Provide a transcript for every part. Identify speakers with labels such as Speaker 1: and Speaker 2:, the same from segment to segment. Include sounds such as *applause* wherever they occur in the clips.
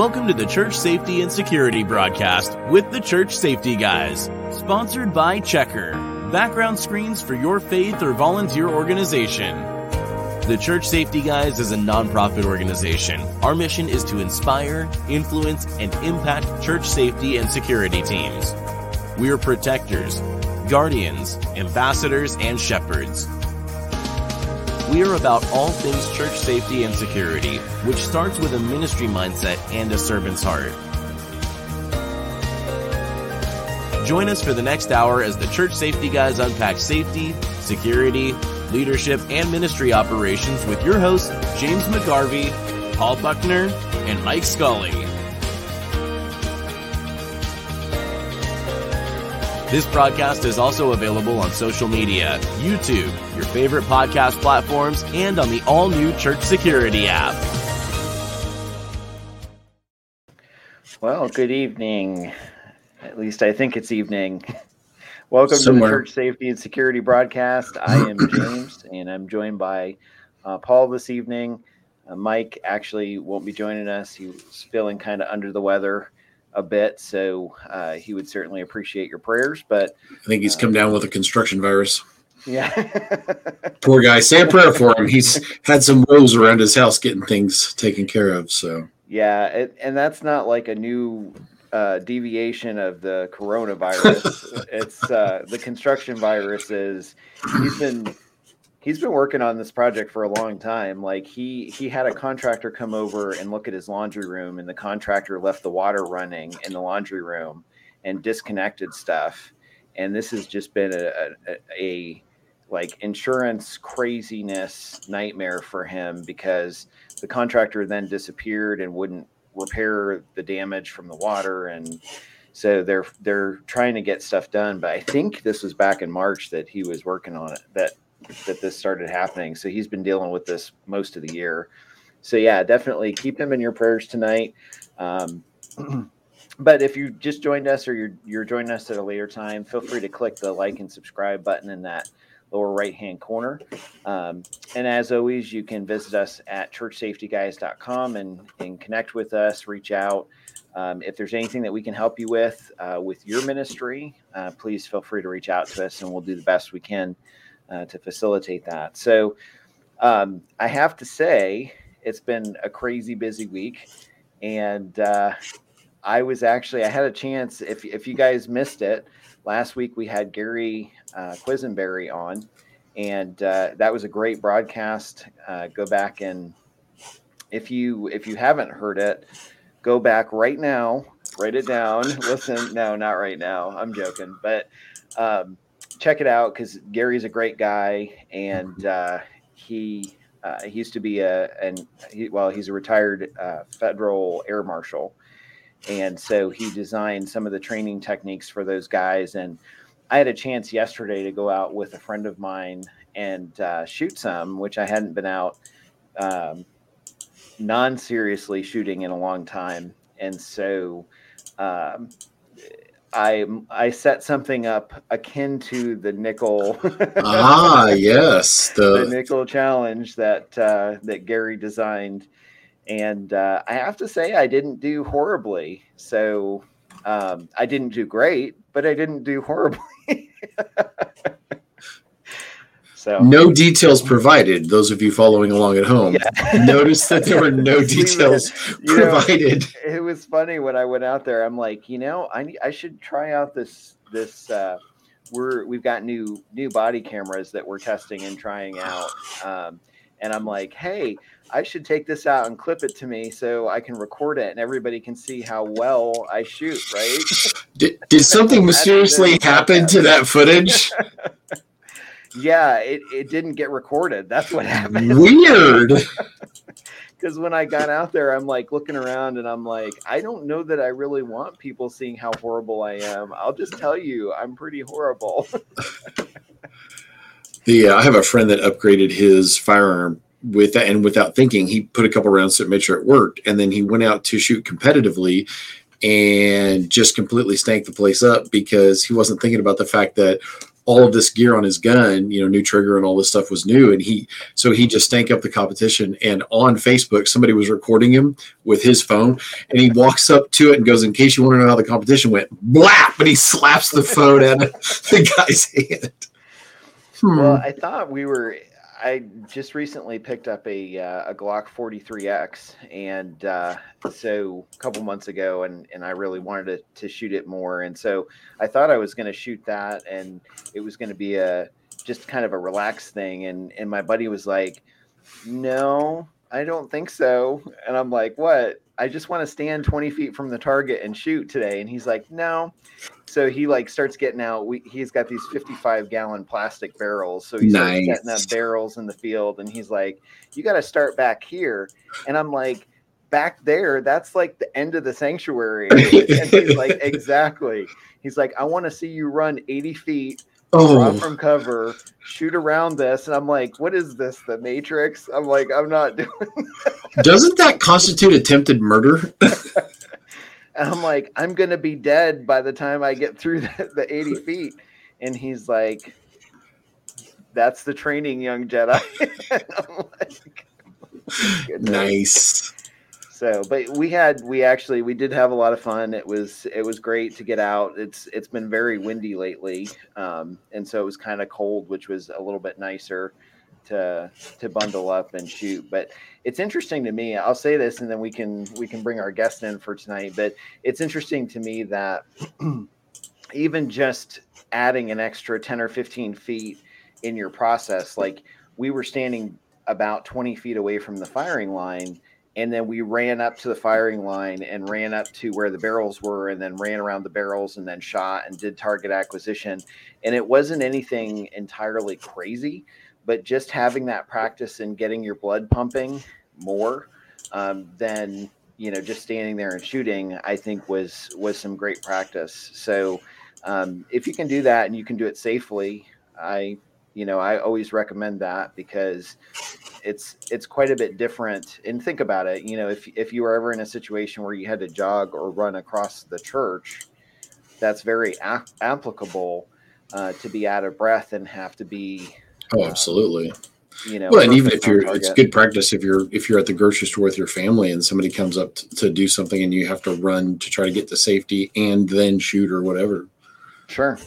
Speaker 1: Welcome to the Church Safety and Security broadcast with the Church Safety Guys, sponsored by Checker, background screens for your faith or volunteer organization. The Church Safety Guys is a nonprofit organization. Our mission is to inspire, influence, and impact church safety and security teams. We are protectors, guardians, ambassadors, and shepherds. We are about all things church safety and security, which starts with a ministry mindset and a servant's heart. Join us for the next hour as the church safety guys unpack safety, security, leadership, and ministry operations with your hosts, James McGarvey, Paul Buckner, and Mike Scully. This broadcast is also available on social media, YouTube, your favorite podcast platforms, and on the all new Church Security app.
Speaker 2: Well, good evening. At least I think it's evening. *laughs* Welcome
Speaker 3: Somewhere.
Speaker 2: to the Church Safety and Security broadcast. I am *clears throat* James, and I'm joined by uh, Paul this evening. Uh, Mike actually won't be joining us. He's feeling kind of under the weather a bit, so uh, he would certainly appreciate your prayers. But
Speaker 3: I think he's come down with a construction virus.
Speaker 2: yeah, *laughs*
Speaker 3: Poor guy. Say a prayer for him. He's had some woes around his house getting things taken care of. So
Speaker 2: yeah, it, and that's not like a new uh, deviation of the coronavirus. *laughs* it's uh, the construction virus. Is he's been he's been working on this project for a long time. Like he he had a contractor come over and look at his laundry room, and the contractor left the water running in the laundry room and disconnected stuff. And this has just been a, a, a like insurance craziness nightmare for him because the contractor then disappeared and wouldn't repair the damage from the water and so they're they're trying to get stuff done but i think this was back in march that he was working on it that that this started happening. So he's been dealing with this most of the year. So yeah definitely keep him in your prayers tonight. Um, *clears throat* but if you just joined us or you're you're joining us at a later time feel free to click the like and subscribe button in that lower right hand corner. Um, and as always, you can visit us at churchsafetyguys.com and, and connect with us, reach out. Um, if there's anything that we can help you with uh, with your ministry, uh, please feel free to reach out to us and we'll do the best we can uh, to facilitate that. So um, I have to say, it's been a crazy busy week. And uh, I was actually, I had a chance, if, if you guys missed it, last week we had Gary uh, Quisenberry on and uh, that was a great broadcast. Uh, go back and if you if you haven't heard it, go back right now, write it down. *laughs* Listen, no, not right now. I'm joking, but um, check it out because Gary's a great guy, and uh, he uh, he used to be a and he, well, he's a retired uh, federal air marshal, and so he designed some of the training techniques for those guys and I had a chance yesterday to go out with a friend of mine and uh, shoot some, which I hadn't been out um, non seriously shooting in a long time. And so um, I I set something up akin to the nickel *laughs*
Speaker 3: ah yes,
Speaker 2: the
Speaker 3: the
Speaker 2: nickel challenge that uh, that Gary designed, and uh, I have to say I didn't do horribly. So um, I didn't do great, but I didn't do horribly. *laughs* so
Speaker 3: no details provided. Those of you following along at home,
Speaker 2: Yeah. *laughs*
Speaker 3: notice that there were no *laughs* details
Speaker 2: You know,
Speaker 3: provided.
Speaker 2: it was funny when I went out there. I'm like, you know, I I should try out this this. Uh, we're we've got new new body cameras that we're testing and trying out. Um, and I'm like, hey, I should take this out and clip it to me so I can record it and everybody can see how well I shoot, right? *laughs*
Speaker 3: Did, did something mysteriously happen to that footage?
Speaker 2: Yeah, it, it didn't get recorded. That's what happened. *laughs*
Speaker 3: Weird.
Speaker 2: because when I got out there, I'm like looking around and I'm like, I don't know that I really want people seeing how horrible I am. I'll just tell you, I'm pretty horrible. *laughs*
Speaker 3: The uh, I have a friend that upgraded his firearm with that, and without thinking, he put a couple rounds to it, made sure it worked, and then he went out to shoot competitively, and just completely stank the place up because he wasn't thinking about the fact that all of this gear on his gun, you know, new trigger and all this stuff was new. And he, so he just stank up the competition. And on Facebook, somebody was recording him with his phone and he walks up to it and goes, In case you want to know how the competition went, blap, and he slaps the phone out of *laughs* the guy's hand.
Speaker 2: Hmm. Well, I thought we were I just recently picked up a uh, a Glock 43X, and uh, so a couple months ago, and and I really wanted to, to shoot it more, and so I thought I was going to shoot that, and it was going to be a just kind of a relaxed thing, and and my buddy was like, "No, I don't think so," and I'm like, "What?" I just want to stand 20 feet from the target and shoot today. And he's like, no. So he like starts getting out. We, he's got these 55 gallon plastic barrels. So he's nice. setting up barrels in the field. And he's like, you got to start back here. And I'm like, back there, that's like the end of the sanctuary. and he's like, *laughs* exactly. He's like, I want to see you run 80 feet oh. from cover, shoot around this, and I'm like, what is this? The Matrix? I'm like, I'm not doing.
Speaker 3: That. Doesn't that constitute attempted murder? *laughs*
Speaker 2: and I'm like, I'm gonna be dead by the time I get through the, the 80 *laughs* feet, and he's like, that's the training, young Jedi. *laughs*
Speaker 3: like, nice
Speaker 2: so but we had we actually we did have a lot of fun. It was it was great to get out. It's it's been very windy lately um, and so it was kind of cold which was a little bit nicer to to bundle up and shoot. But it's interesting to me i'll say this and then we can we can bring our guest in for tonight but it's interesting to me that *clears throat* even just adding an extra 10 or 15 feet in your process like we were standing about 20 feet away from the firing line and then we ran up to the firing line and ran up to where the barrels were and then ran around the barrels and then shot and did target acquisition. And it wasn't anything entirely crazy but just having that practice and getting your blood pumping more um, than you know just standing there and shooting i think was was some great practice. So um, if you can do that and you can do it safely i you know i always recommend that because it's it's quite a bit different. And think about it you know if if you were ever in a situation where you had to jog or run across the church that's very a- applicable uh, to be out of breath and have to be
Speaker 3: oh absolutely. you know well and even if you're it's good practice if you're if you're at the grocery store with your family and somebody comes up to, to do something and you have to run to try to get to safety and then shoot or whatever.
Speaker 2: Sure.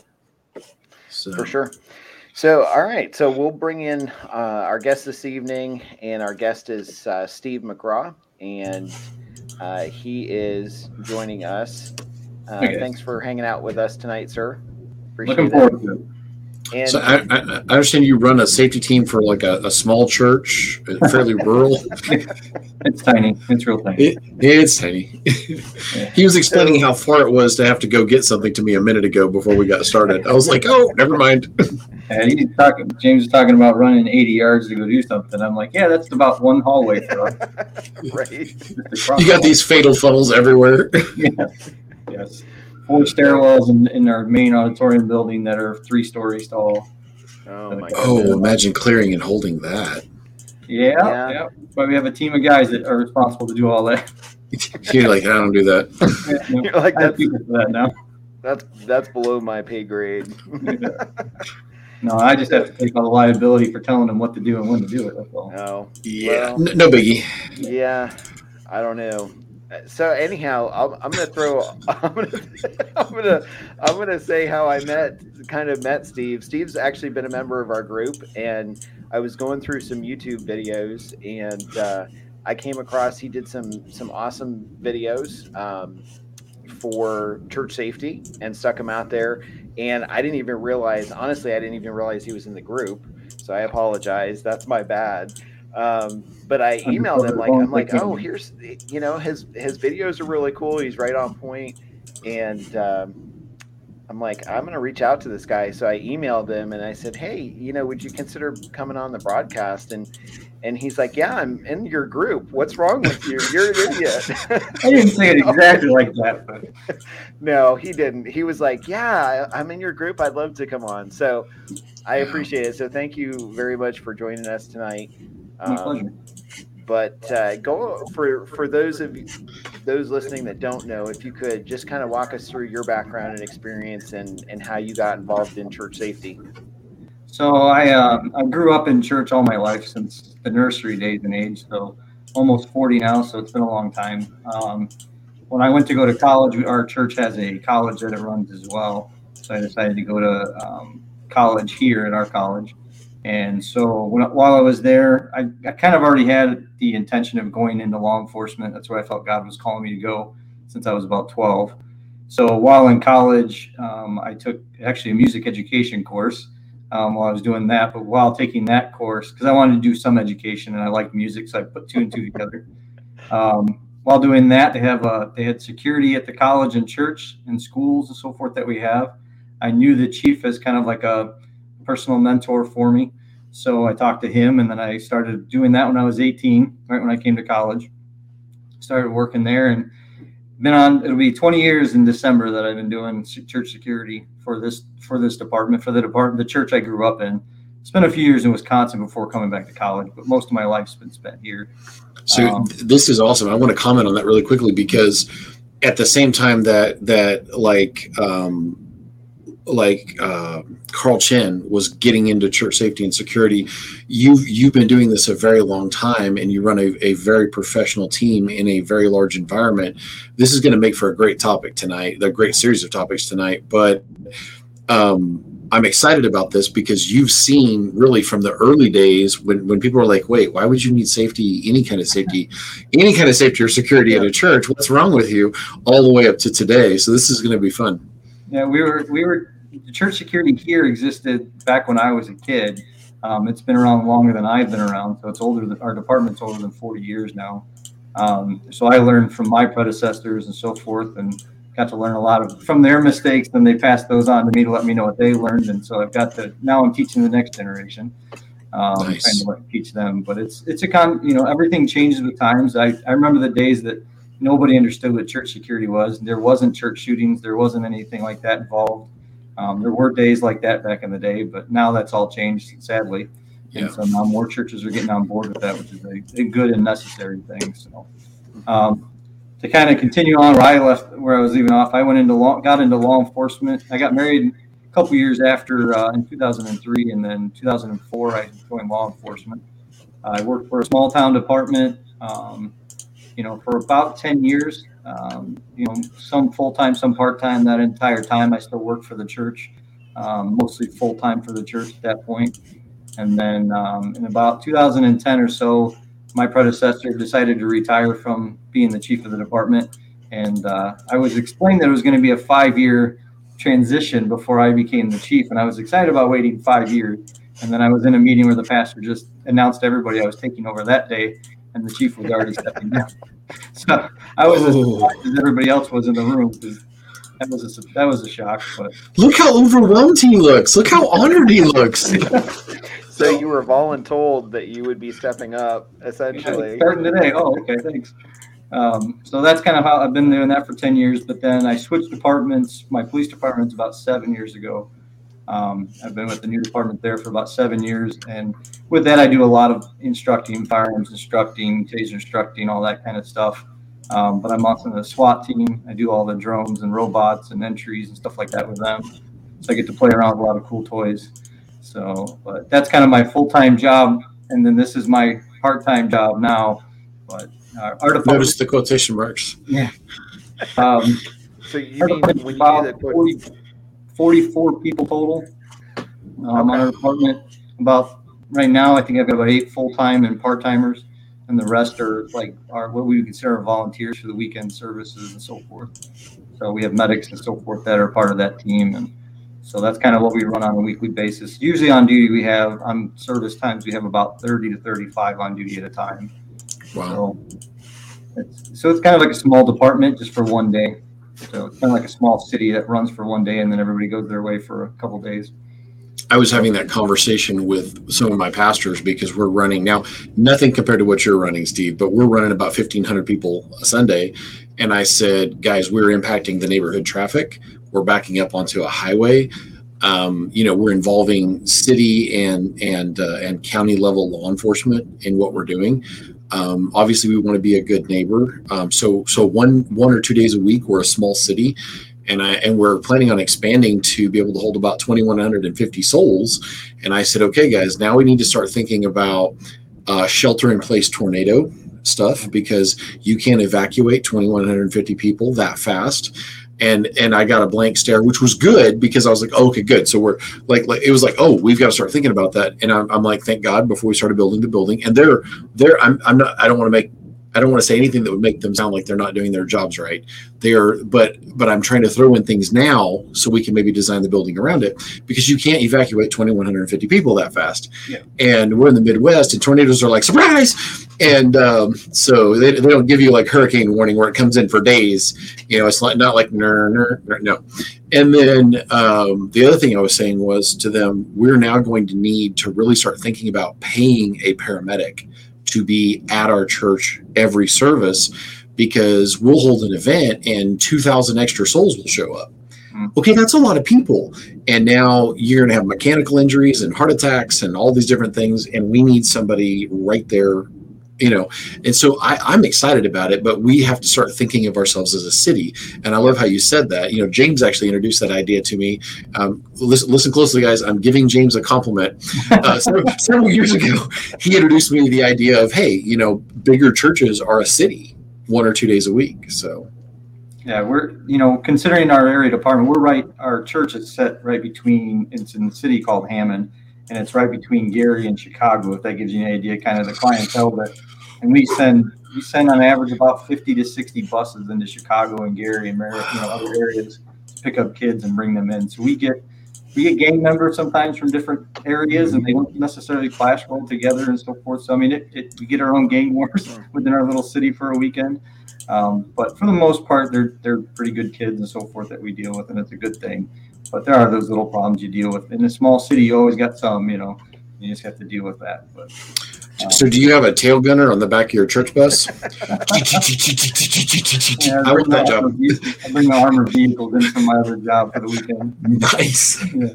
Speaker 2: So. for sure so, all right. So we'll bring in uh, our guest this evening, and our guest is uh, Steve McGraw, and uh, he is joining us. Uh, okay. Thanks for hanging out with us tonight, sir.
Speaker 3: Appreciate Looking forward to it. And so I, I, understand you run a safety team for like a, a small church, uh, fairly rural. *laughs*
Speaker 4: It's tiny. It's real tiny. It,
Speaker 3: it's tiny. yeah. He was explaining how far it was to have to go get something to me a minute ago before we got started. I was like, oh, never mind. *laughs*
Speaker 4: And he's talking. James is talking about running 80 yards to go do something. I'm like, yeah, that's about one hallway for us. *laughs*
Speaker 3: right. You got these fatal funnels everywhere. *laughs*
Speaker 4: yes. Yes. Four stairwells in, in our main auditorium building that are three stories tall.
Speaker 3: Oh, my oh imagine clearing and holding that.
Speaker 4: Yeah, yeah. yeah. But we have a team of guys that are responsible to do all that. *laughs*
Speaker 3: You're like, I don't do that.
Speaker 2: yeah, no, You're like, that's, that now. That's that's below my pay grade.
Speaker 4: No, I just have to take all the liability for telling them what to do and when to do it. That's all.
Speaker 2: No.
Speaker 3: Yeah. Well, no biggie.
Speaker 2: Yeah. I don't know. So anyhow, I'm, I'm gonna throw. *laughs* I'm gonna, I'm gonna. I'm gonna say how I met. Kind of met Steve. Steve's actually been a member of our group, and I was going through some YouTube videos, and uh, I came across. He did some some awesome videos. Um, for church safety and stuck him out there. And I didn't even realize, honestly, I didn't even realize he was in the group. So I apologize. That's my bad. Um, but I emailed him like I'm like, oh, here's you know his his videos are really cool. He's right on point, and um, I'm like, I'm gonna reach out to this guy. So I emailed him and I said, hey, you know, would you consider coming on the broadcast? And and he's like, "Yeah, I'm in your group. What's wrong with you? You're an idiot." *laughs*
Speaker 4: I didn't say it *laughs* exactly like that. But. *laughs*
Speaker 2: No, he didn't. He was like, "Yeah, I'm in your group. I'd love to come on." So I appreciate it. So thank you very much for joining us tonight. Um, but uh, go for for those of you those listening that don't know, if you could just kind of walk us through your background and experience and, and how you got involved in church safety.
Speaker 4: So I uh, I grew up in church all my life since the nursery days and age. So almost 40 now, so it's been a long time. Um, when I went to go to college, our church has a college that it runs as well. So I decided to go to um, college here at our college. And so when, while I was there, I, I kind of already had the intention of going into law enforcement. That's where I felt God was calling me to go since I was about 12. So while in college, um, I took actually a music education course um, while I was doing that. But while taking that course, because I wanted to do some education and I like music, so I put two and two together. Um, while doing that, they have uh, they had security at the college and church and schools and so forth that we have. I knew the chief as kind of like a personal mentor for me. So I talked to him and then I started doing that when I was 18, right when I came to college. Started working there and been on it'll be 20 years in December that I've been doing church security for this for this department for the department the church I grew up in. Spent a few years in Wisconsin before coming back to college, but most of my life's been spent here.
Speaker 3: So um, this is awesome. I want to comment on that really quickly because at the same time that that like um, like uh, Carl Chinn was getting into church safety and security, you've you've been doing this a very long time, and you run a, a very professional team in a very large environment. This is going to make for a great topic tonight, a great series of topics tonight. But um, I'm excited about this because you've seen really from the early days when, when people are like, wait, why would you need safety, any kind of safety, any kind of safety or security at a church? What's wrong with you? All the way up to today. So this is going to be fun.
Speaker 4: Yeah, we were we were church security here existed back when I was a kid. Um, it's been around longer than I've been around, so it's older. Than, our department's older than 40 years now. Um, so I learned from my predecessors and so forth, and got to learn a lot of from their mistakes. Then they passed those on to me to let me know what they learned, and so I've got to now I'm teaching the next generation, um, nice. trying to teach them. But it's it's a con, you know, everything changes with times. I I remember the days that nobody understood what church security was. There wasn't church shootings. There wasn't anything like that involved. Um, there were days like that back in the day, but now that's all changed, sadly. Yeah. And so now more churches are getting on board with that, which is a, a good and necessary thing. So, um, to kind of continue on where I left, where I was leaving off, I went into law, got into law enforcement. I got married a couple years after uh, in 2003, and then 2004 I joined law enforcement. I worked for a small town department, um, you know, for about 10 years. Um, you know, some full time, some part time. That entire time, I still worked for the church, um, mostly full time for the church at that point. And then um, in about 2010 or so, my predecessor decided to retire from being the chief of the department. And uh, I was explained that it was going to be a five year transition before I became the chief. And I was excited about waiting five years. And then I was in a meeting where the pastor just announced to everybody I was taking over that day, and the chief was already stepping down. *laughs* so I was as oh. surprised as everybody else was in the room that was a that was a shock. But
Speaker 3: look how overwhelmed he looks. Look how honored he looks. *laughs*
Speaker 2: so you were voluntold that you would be stepping up, essentially.
Speaker 4: Yeah, starting today. Oh, okay, thanks. Um, so that's kind of how I've been doing that for ten years. But then I switched departments. My police department's about seven years ago. Um, I've been with the new department there for about seven years, and with that, I do a lot of instructing, firearms instructing, taser instructing, all that kind of stuff. Um, but I'm also in the SWAT team. I do all the drones and robots and entries and stuff like that with them. So I get to play around with a lot of cool toys. So, but that's kind of my full time job, and then this is my part time job now. But
Speaker 3: uh, our department, notice the quotation marks.
Speaker 4: Yeah. Um,
Speaker 2: so you mean when you do that? 40,
Speaker 4: 44 people total um, okay. on our department. About right now, I think I've got about eight full time and part timers, and the rest are like are what we would consider volunteers for the weekend services and so forth. So we have medics and so forth that are part of that team, and so that's kind of what we run on a weekly basis. Usually on duty, we have on service times we have about 30 to 35 on duty at a time. Wow. So it's, so it's kind of like a small department just for one day. So it's kind of like a small city that runs for one day and then everybody goes their way for a couple days.
Speaker 3: I was having that conversation with some of my pastors because we're running now, nothing compared to what you're running, Steve, but we're running about 1,500 people a Sunday. And I said, guys, we're impacting the neighborhood traffic. We're backing up onto a highway. um, you know we're involving city and and uh, and county level law enforcement in what we're doing um, obviously we want to be a good neighbor. Um, so so one one or two days a week we're a small city and I and we're planning on expanding to be able to hold about 2150 souls. And I said okay guys now we need to start thinking about uh, shelter in place tornado stuff because you can't evacuate 2150 people that fast and and I got a blank stare, which was good because I was like, oh, okay, good. So we're like, like it was like, oh, we've got to start thinking about that. And I'm, I'm like, thank God, before we started building the building. And they're they're I'm I'm not I don't want to make I don't want to say anything that would make them sound like they're not doing their jobs right. They are, but but I'm trying to throw in things now so we can maybe design the building around it because you can't evacuate 2,150 people that fast. Yeah. And we're in the Midwest, and tornadoes are like surprise, and um, so they, they don't give you like hurricane warning where it comes in for days. You know, it's not not like ner, no. And then um, the other thing I was saying was to them, we're now going to need to really start thinking about paying a paramedic to be at our church every service because we'll hold an event and 2,000 extra souls will show up. Hmm. Okay, that's a lot of people. And now you're going to have mechanical injuries and heart attacks and all these different things. And we need somebody right there you know and so I, am excited about it but we have to start thinking of ourselves as a city. And i love how you said that. You know james actually introduced that idea to me. Um, listen, listen closely guys. I'm giving james a compliment. Uh, *laughs* several, several years ago he introduced me to the idea of hey you know bigger churches are a city one or two days a week. So
Speaker 4: yeah we're you know considering our area department we're right our church is set right between it's in the city called hammond and it's right between Gary and Chicago. If that gives you an idea, kind of the clientele that, and we send we send on average about 50 to 60 buses into Chicago and Gary and you know other areas to pick up kids and bring them in. So we get we get gang members sometimes from different areas, and they don't necessarily clash well together and so forth. So I mean, it, it, we get our own gang *laughs* wars within our little city for a weekend. Um, but for the most part, they're they're pretty good kids and so forth that we deal with, and it's a good thing. But there are those little problems you deal with. In a small city, you always got some, you know, you just have to deal with that. But
Speaker 3: um, so, do you have a tail gunner on the back of your church bus? *laughs* *laughs* yeah,
Speaker 4: I want that job. I bring my armored vehicles in from my other job for the weekend.
Speaker 3: Nice.
Speaker 4: Yeah.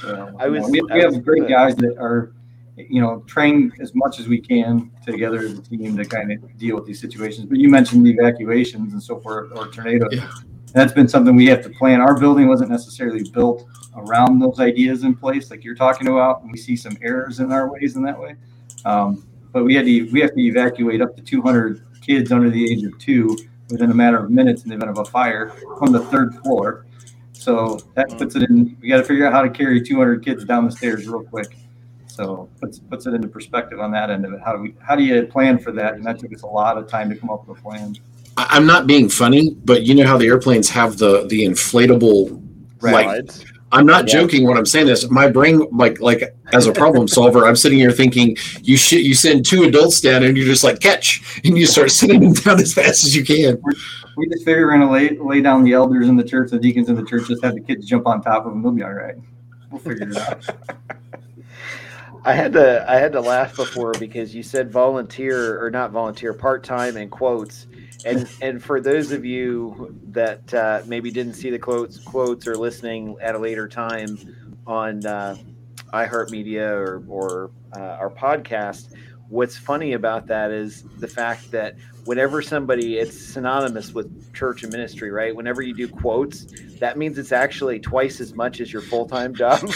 Speaker 4: So, I was, we, we have great guys that are, you know, trained as much as we can together as a team to kind of deal with these situations. But you mentioned the evacuations and so forth, or tornadoes. Yeah that's been something we have to plan. Our building wasn't necessarily built around those ideas in place, like you're talking about, and we see some errors in our ways in that way. Um, but we had to we have to evacuate up to 200 kids under the age of two within a matter of minutes in the event of a fire from the third floor. So that puts it in. We got to figure out how to carry 200 kids down the stairs real quick. So puts puts it into perspective on that end of it. How do we how do you plan for that? And that took us a lot of time to come up with a plan.
Speaker 3: I'm not being funny, but you know how the airplanes have the the inflatable like I'm not yeah. joking when I'm saying this. My brain, like like as a problem solver, I'm sitting here thinking you should you send two adults down and you're just like catch and you start sending them down as fast as you can.
Speaker 4: We just figure we're gonna lay lay down the elders in the church, the deacons in the church, just have the kids jump on top of them. They'll be all right. We'll figure it out. *laughs*
Speaker 2: I had to I had to laugh before because you said volunteer or not volunteer part time in quotes and *laughs* and for those of you that uh, maybe didn't see the quotes quotes or listening at a later time on uh, iHeartMedia or or uh, our podcast, what's funny about that is the fact that whenever somebody it's synonymous with church and ministry, right? Whenever you do quotes, that means it's actually twice as much as your full time job. *laughs*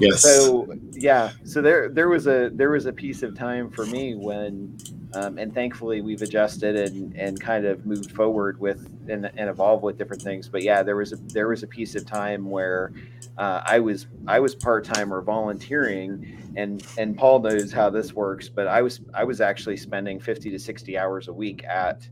Speaker 3: yes.
Speaker 2: So yeah, so there there was a there was a piece of time for me when um, and thankfully, we've adjusted and, and kind of moved forward with and, and evolved with different things. But yeah, there was a there was a piece of time where uh, I was I was part time or volunteering, and and Paul knows how this works. But I was I was actually spending fifty to sixty hours a week at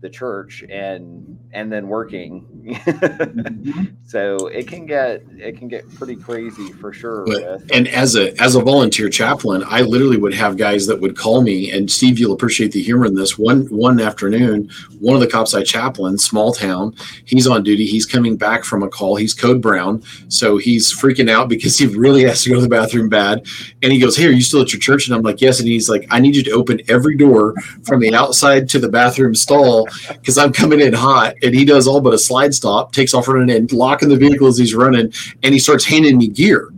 Speaker 2: the church and and then working. Mm-hmm. *laughs* so it can get it can get pretty crazy for sure
Speaker 3: but, and as a as a volunteer chaplain i literally would have guys that would call me and steve you'll appreciate the humor in this one one afternoon one of the cops i chaplain small town he's on duty he's coming back from a call he's code brown so he's freaking out because he really has to go to the bathroom bad and he goes hey are you still at your church? And i'm like yes and he's like i need you to open every door from the outside to the bathroom stall because I'm coming in hot, and he does all but a slide stop, takes off running and locking the vehicle as he's running, and he starts handing me gear.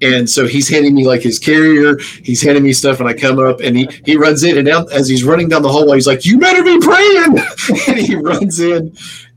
Speaker 3: And so he's handing me like his carrier, he's handing me stuff, and I come up and he he runs in and down as he's running down the hallway, he's like, You better be praying. *laughs* and he runs in.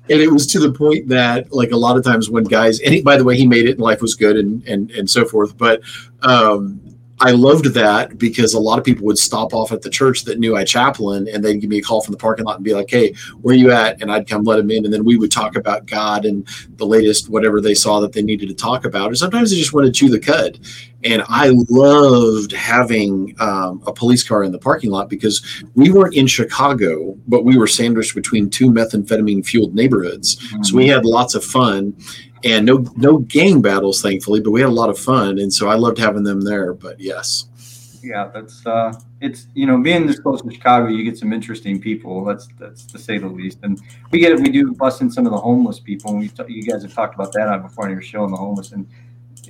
Speaker 3: And it was to the point that like a lot of times when guys and he, by the way, he made it and life was good and and and so forth. But um I loved that because a lot of people would stop off at the church that knew I chaplain and they'd give me a call from the parking lot and be like, Hey, where you at? And I'd come let them in. And then we would talk about God and the latest, whatever they saw that they needed to talk about. Or sometimes they just want to chew the cud. And I loved having um, a police car in the parking lot because we weren't in Chicago, but we were sandwiched between two methamphetamine fueled neighborhoods. Mm-hmm. So we had lots of fun and no no gang battles thankfully but we had a lot of fun and so i loved having them there but yes.
Speaker 4: Yeah that's uh it's you know being this close to chicago you get some interesting people that's that's to say the least and we get we do bust in some of the homeless people and we t- you guys have talked about that on before on your show on the homeless and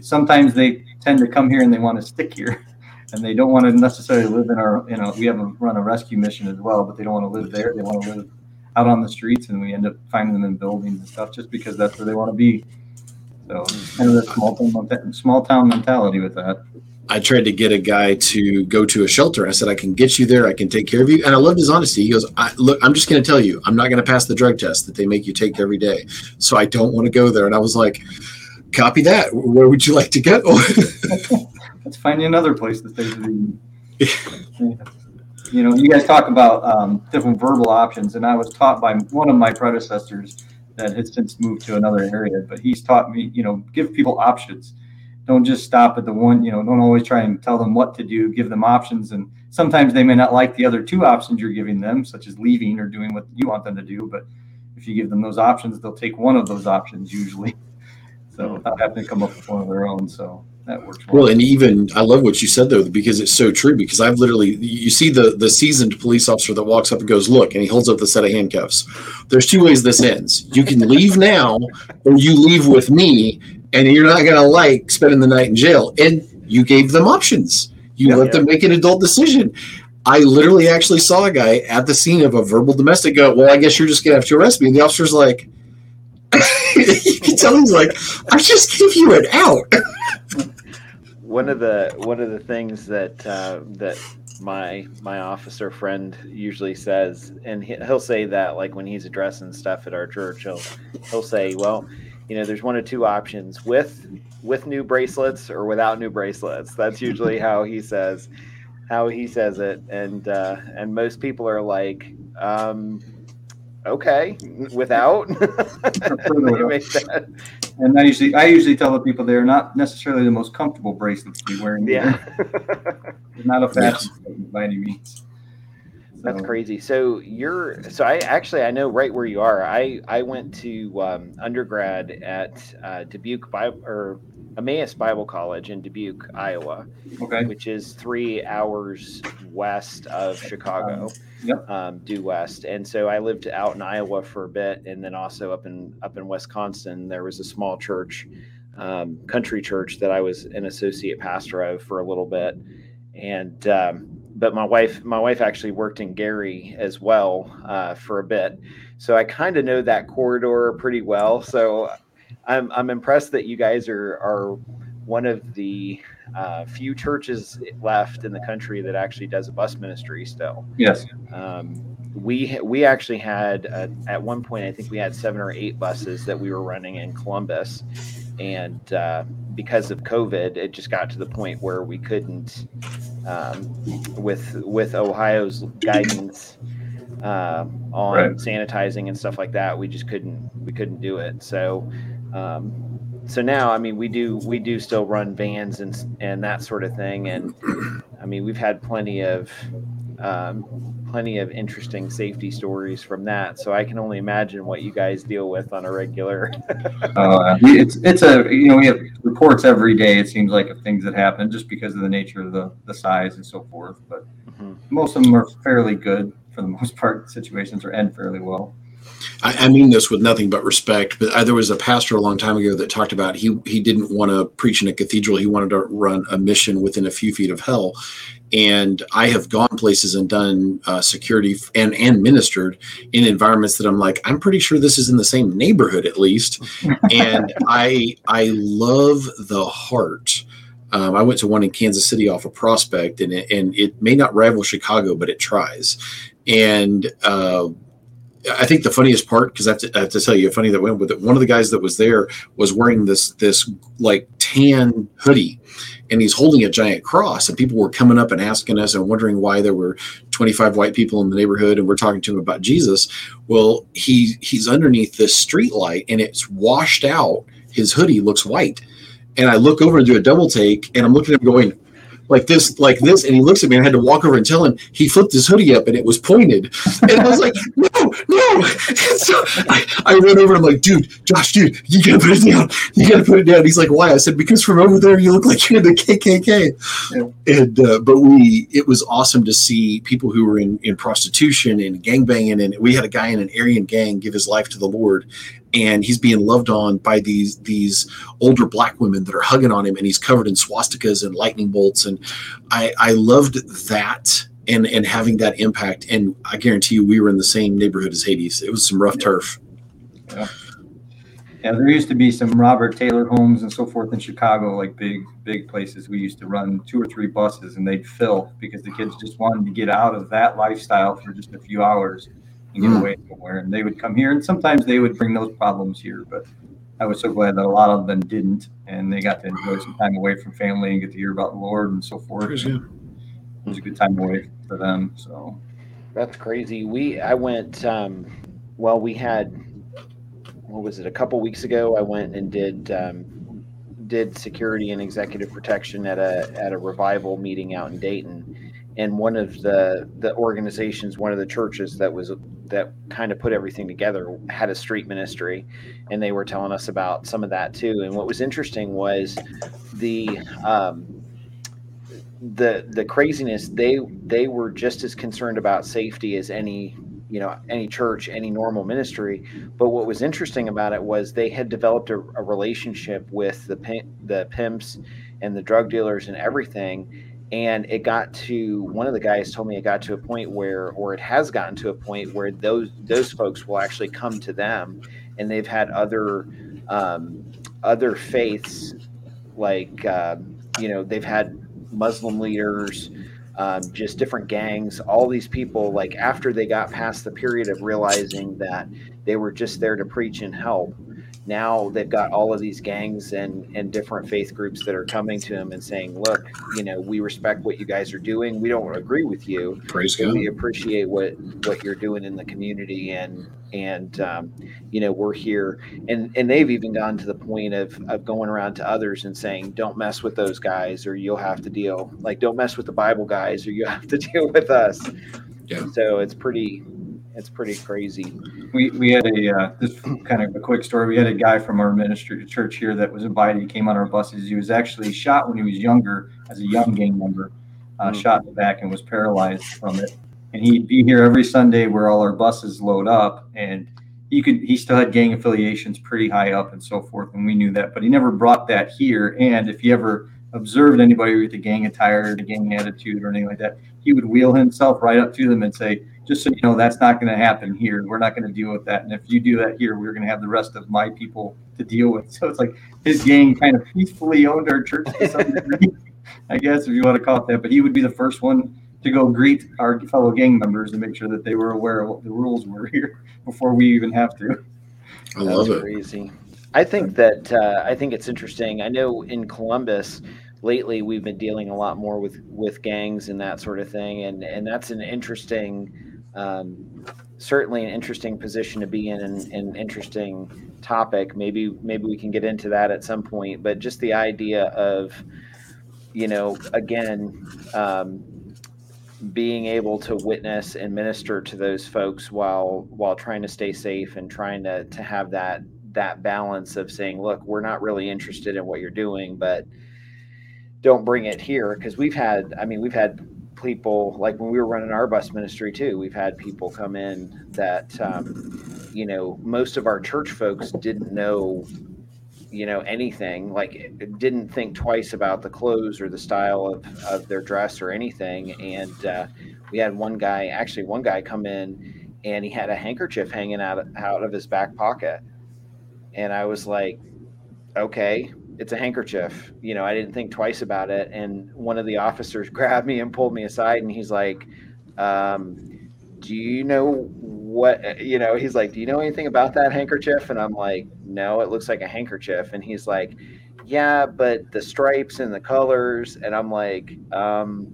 Speaker 4: sometimes they tend to come here and they want to stick here *laughs* and they don't want to necessarily live in our you know we have a run a rescue mission as well but they don't want to live there they want to live out on the streets and we end up finding them in buildings and stuff just because that's where they want to be so kind of the small town, small town mentality with that.
Speaker 3: I tried to get a guy to go to a shelter. I said, I can get you there. I can take care of you. And I loved his honesty. He goes, Look, I'm just going to tell you, I'm not going to pass the drug test that they make you take every day. So I don't want to go there. And I was like, Copy that. Where would you like to go? *laughs*
Speaker 4: Let's find you another place to stay You know, you guys talk about um, different verbal options. And I was taught by one of my predecessors that has since moved to another area. But he's taught me, you know, give people options. Don't just stop at the one, you know, don't always try and tell them what to do, give them options. And sometimes they may not like the other two options you're giving them, such as leaving or doing what you want them to do. But if you give them those options, they'll take one of those options usually. *laughs* So hmm. without having to come up with one of their own. So that works
Speaker 3: well. well. and even I love what you said though because it's so true. Because I've literally you see the the seasoned police officer that walks up and goes, "Look," and he holds up the set of handcuffs. There's two ways this ends. You can leave now, or you leave with me, and you're not gonna like spending the night in jail. And you gave them options. You yeah, let yeah. them make an adult decision. I literally actually saw a guy at the scene of a verbal domestic go, "Well, I guess you're just gonna have to arrest me." And the officer's like. You can tell he's like, I just give you an out. *laughs*
Speaker 2: one of the one of the things that uh, that my my officer friend usually says, and he'll say that like when he's addressing stuff at our church, he'll he'll say, well, you know, there's one of two options with with new bracelets or without new bracelets. That's usually how he says how he says it, and uh, and most people are like. Um, okay without *laughs*
Speaker 4: and I usually I usually tell the people they're not necessarily the most comfortable bracelets to be wearing.
Speaker 2: Yeah,
Speaker 4: not a *laughs* fashion yeah. by any means.
Speaker 2: So. That's crazy. So you're so I actually I know right where you are. I I went to um, undergrad at uh, Dubuque Bible or Emmaus Bible College in Dubuque, Iowa,
Speaker 4: okay.
Speaker 2: which is three hours west of Chicago. Um,
Speaker 4: yep.
Speaker 2: um, due west. And so I lived out in Iowa for a bit, and then also up in up in Wisconsin. There was a small church, um, country church that I was an associate pastor of for a little bit, and um, but my wife my wife actually worked in Gary as well uh, for a bit, so I kind of know that corridor pretty well. So I'm I'm impressed that you guys are are one of the uh, few churches left in the country that actually does a bus ministry still.
Speaker 4: Yes.
Speaker 2: Um, we we actually had uh, at one point I think we had seven or eight buses that we were running in Columbus, and uh, because of COVID, it just got to the point where we couldn't, um, with with Ohio's guidance uh, on right. sanitizing and stuff like that, we just couldn't we couldn't do it. So um, so now, I mean, we do we do still run vans and and that sort of thing, and I mean, we've had plenty of um, plenty of interesting safety stories from that. So I can only imagine what you guys deal with on a regular. *laughs*
Speaker 4: uh, it's it's a you know we have reports every day. It seems like of things that happen just because of the nature of the the size and so forth. But mm-hmm. most of them are fairly good for the *laughs* most part. Situations are end fairly well.
Speaker 3: I, I, mean this with nothing but respect, but I, there was a pastor a long time ago that talked about he he didn't want to preach in a cathedral. He wanted to run a mission within a few feet of hell. And I have gone places and done uh, security and and ministered in environments that I'm like, I'm pretty sure this is in the same neighborhood at least. and *laughs* I I love the heart. Um, I went to one in Kansas City off a of Prospect, and it, and it may not rival Chicago, but it tries. And uh, I think the funniest part, because I, I, have to tell you, funny that went with it. One of the guys that was there was wearing this this like tan hoodie, and he's holding a giant cross. And people were coming up and asking us and wondering why there were 25 white people in the neighborhood, and we're talking to him about Jesus. Well, he he's underneath this street light, and it's washed out. His hoodie looks white, and I look over and do a double take, and I'm looking at him going, like this, like this, and he looks at me. and I had to walk over and tell him he flipped his hoodie up and it was pointed, and I was like, no, no. And so I, I went over and I'm like, dude, Josh, dude, you gotta put it down. You gotta put it down. He's like, why? I said because from over there you look like you're in the KKK. Yeah. And uh, but we, it was awesome to see people who were in in prostitution and gang banging, and we had a guy in an Aryan gang give his life to the Lord, and he's being loved on by these these older black women that are hugging on him and he's covered in swastikas and lightning bolts. And i i loved that and and having that impact. And i guarantee you we were in the same neighborhood as hades. It was some rough turf.
Speaker 4: Yeah. yeah there used to be some robert taylor homes and so forth in chicago like big big places. We used to run two or three buses and they'd fill because the kids just wanted to get out of that lifestyle for just a few hours and get mm. away somewhere. And they would come here, and sometimes they would bring those problems here. But I was so glad that a lot of them didn't, and they got to enjoy some time away from family and get to hear about the Lord and so forth. It was a good time away for them. So
Speaker 2: that's crazy. We I went. Um, well, we had what was it? A couple weeks ago, I went and did. Um, did security and executive protection at a at a revival meeting out in Dayton, and one of the the organizations, one of the churches that was that kind of put everything together had a street ministry, and they were telling us about some of that too. And what was interesting was the um, the the craziness. They they were just as concerned about safety as any you know any church any normal ministry but what was interesting about it was they had developed a, a relationship with the the pimps and the drug dealers and everything and it got to one of the guys told me it got to a point where or it has gotten to a point where those those folks will actually come to them and they've had other um, other faiths like uh, you know they've had muslim leaders um, just different gangs all these people like after they got past the period of realizing that they were just there to preach and help now they've got all of these gangs and and different faith groups that are coming to him and saying look you know we respect what you guys are doing we don't agree with you
Speaker 3: Praise God.
Speaker 2: we appreciate what what you're doing in the community and and um, you know we're here and and they've even gone to the point of of going around to others and saying don't mess with those guys or you'll have to deal like don't mess with the bible guys or you *laughs* have to deal with us yeah. so it's pretty it's pretty crazy.
Speaker 4: We we had a uh, this kind of a quick story. We had a guy from our ministry church here that was invited. He came on our buses. He was actually shot when he was younger as a young gang member, uh, mm. shot in the back and was paralyzed from it. And he'd be here every Sunday where all our buses load up, and he could he still had gang affiliations pretty high up and so forth, and we knew that. But he never brought that here. And if he ever observed anybody with a gang attire, the gang attitude, or anything like that, he would wheel himself right up to them and say, just so you know, that's not going to happen here. We're not going to deal with that. And if you do that here, we're going to have the rest of my people to deal with. So it's like his gang kind of peacefully owned our church to some *laughs* degree, I guess, if you want to call it that. But he would be the first one to go greet our fellow gang members and make sure that they were aware of what the rules were here before we even have to.
Speaker 3: I love
Speaker 2: That's it. Crazy. I think that uh, I think it's interesting. I know in Columbus lately we've been dealing a lot more with with gangs and that sort of thing, and and that's an interesting um, certainly an interesting position to be in and an interesting topic. Maybe maybe we can get into that at some point. But just the idea of, you know, again, um, being able to witness and minister to those folks while while trying to stay safe and trying to to have that that balance of saying, look, we're not really interested in what you're doing, but don't bring it here because we've had i mean we've had people like when we were running our bus ministry too we've had people come in that um, you know, most of our church folks didn't know, you know, anything. Like, didn't think twice about the clothes or the style of, of their dress or anything. And uh, we had one guy, actually, one guy come in, and he had a handkerchief hanging out out of his back pocket, and I was like, okay, it's a handkerchief. You know, I didn't think twice about it. And one of the officers *laughs* grabbed me and pulled me aside, and he's like, um, "Do you know what? You know?" He's like, "Do you know anything about that handkerchief?" And I'm like, "No, it looks like a handkerchief." And he's like, "Yeah, but the stripes and the colors." And I'm like, um,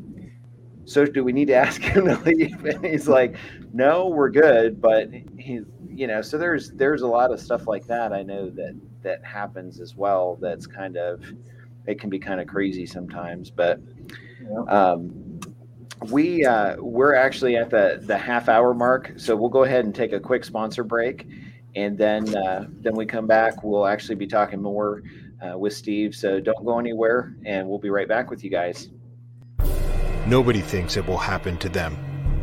Speaker 2: "So do we need to *laughs* ask him to leave?" And he's like, "No, we're good." But he's you know, so there's there's a lot of stuff like that. I know that that happens as well. That's kind of it can be kind of crazy sometimes, but um, we uh, we're actually at the the half hour mark, so we'll go ahead and take a quick sponsor break, and then uh, then we come back. We'll actually be talking more uh, with Steve. So don't go anywhere, and we'll be right back with you guys.
Speaker 5: Nobody thinks it will happen to them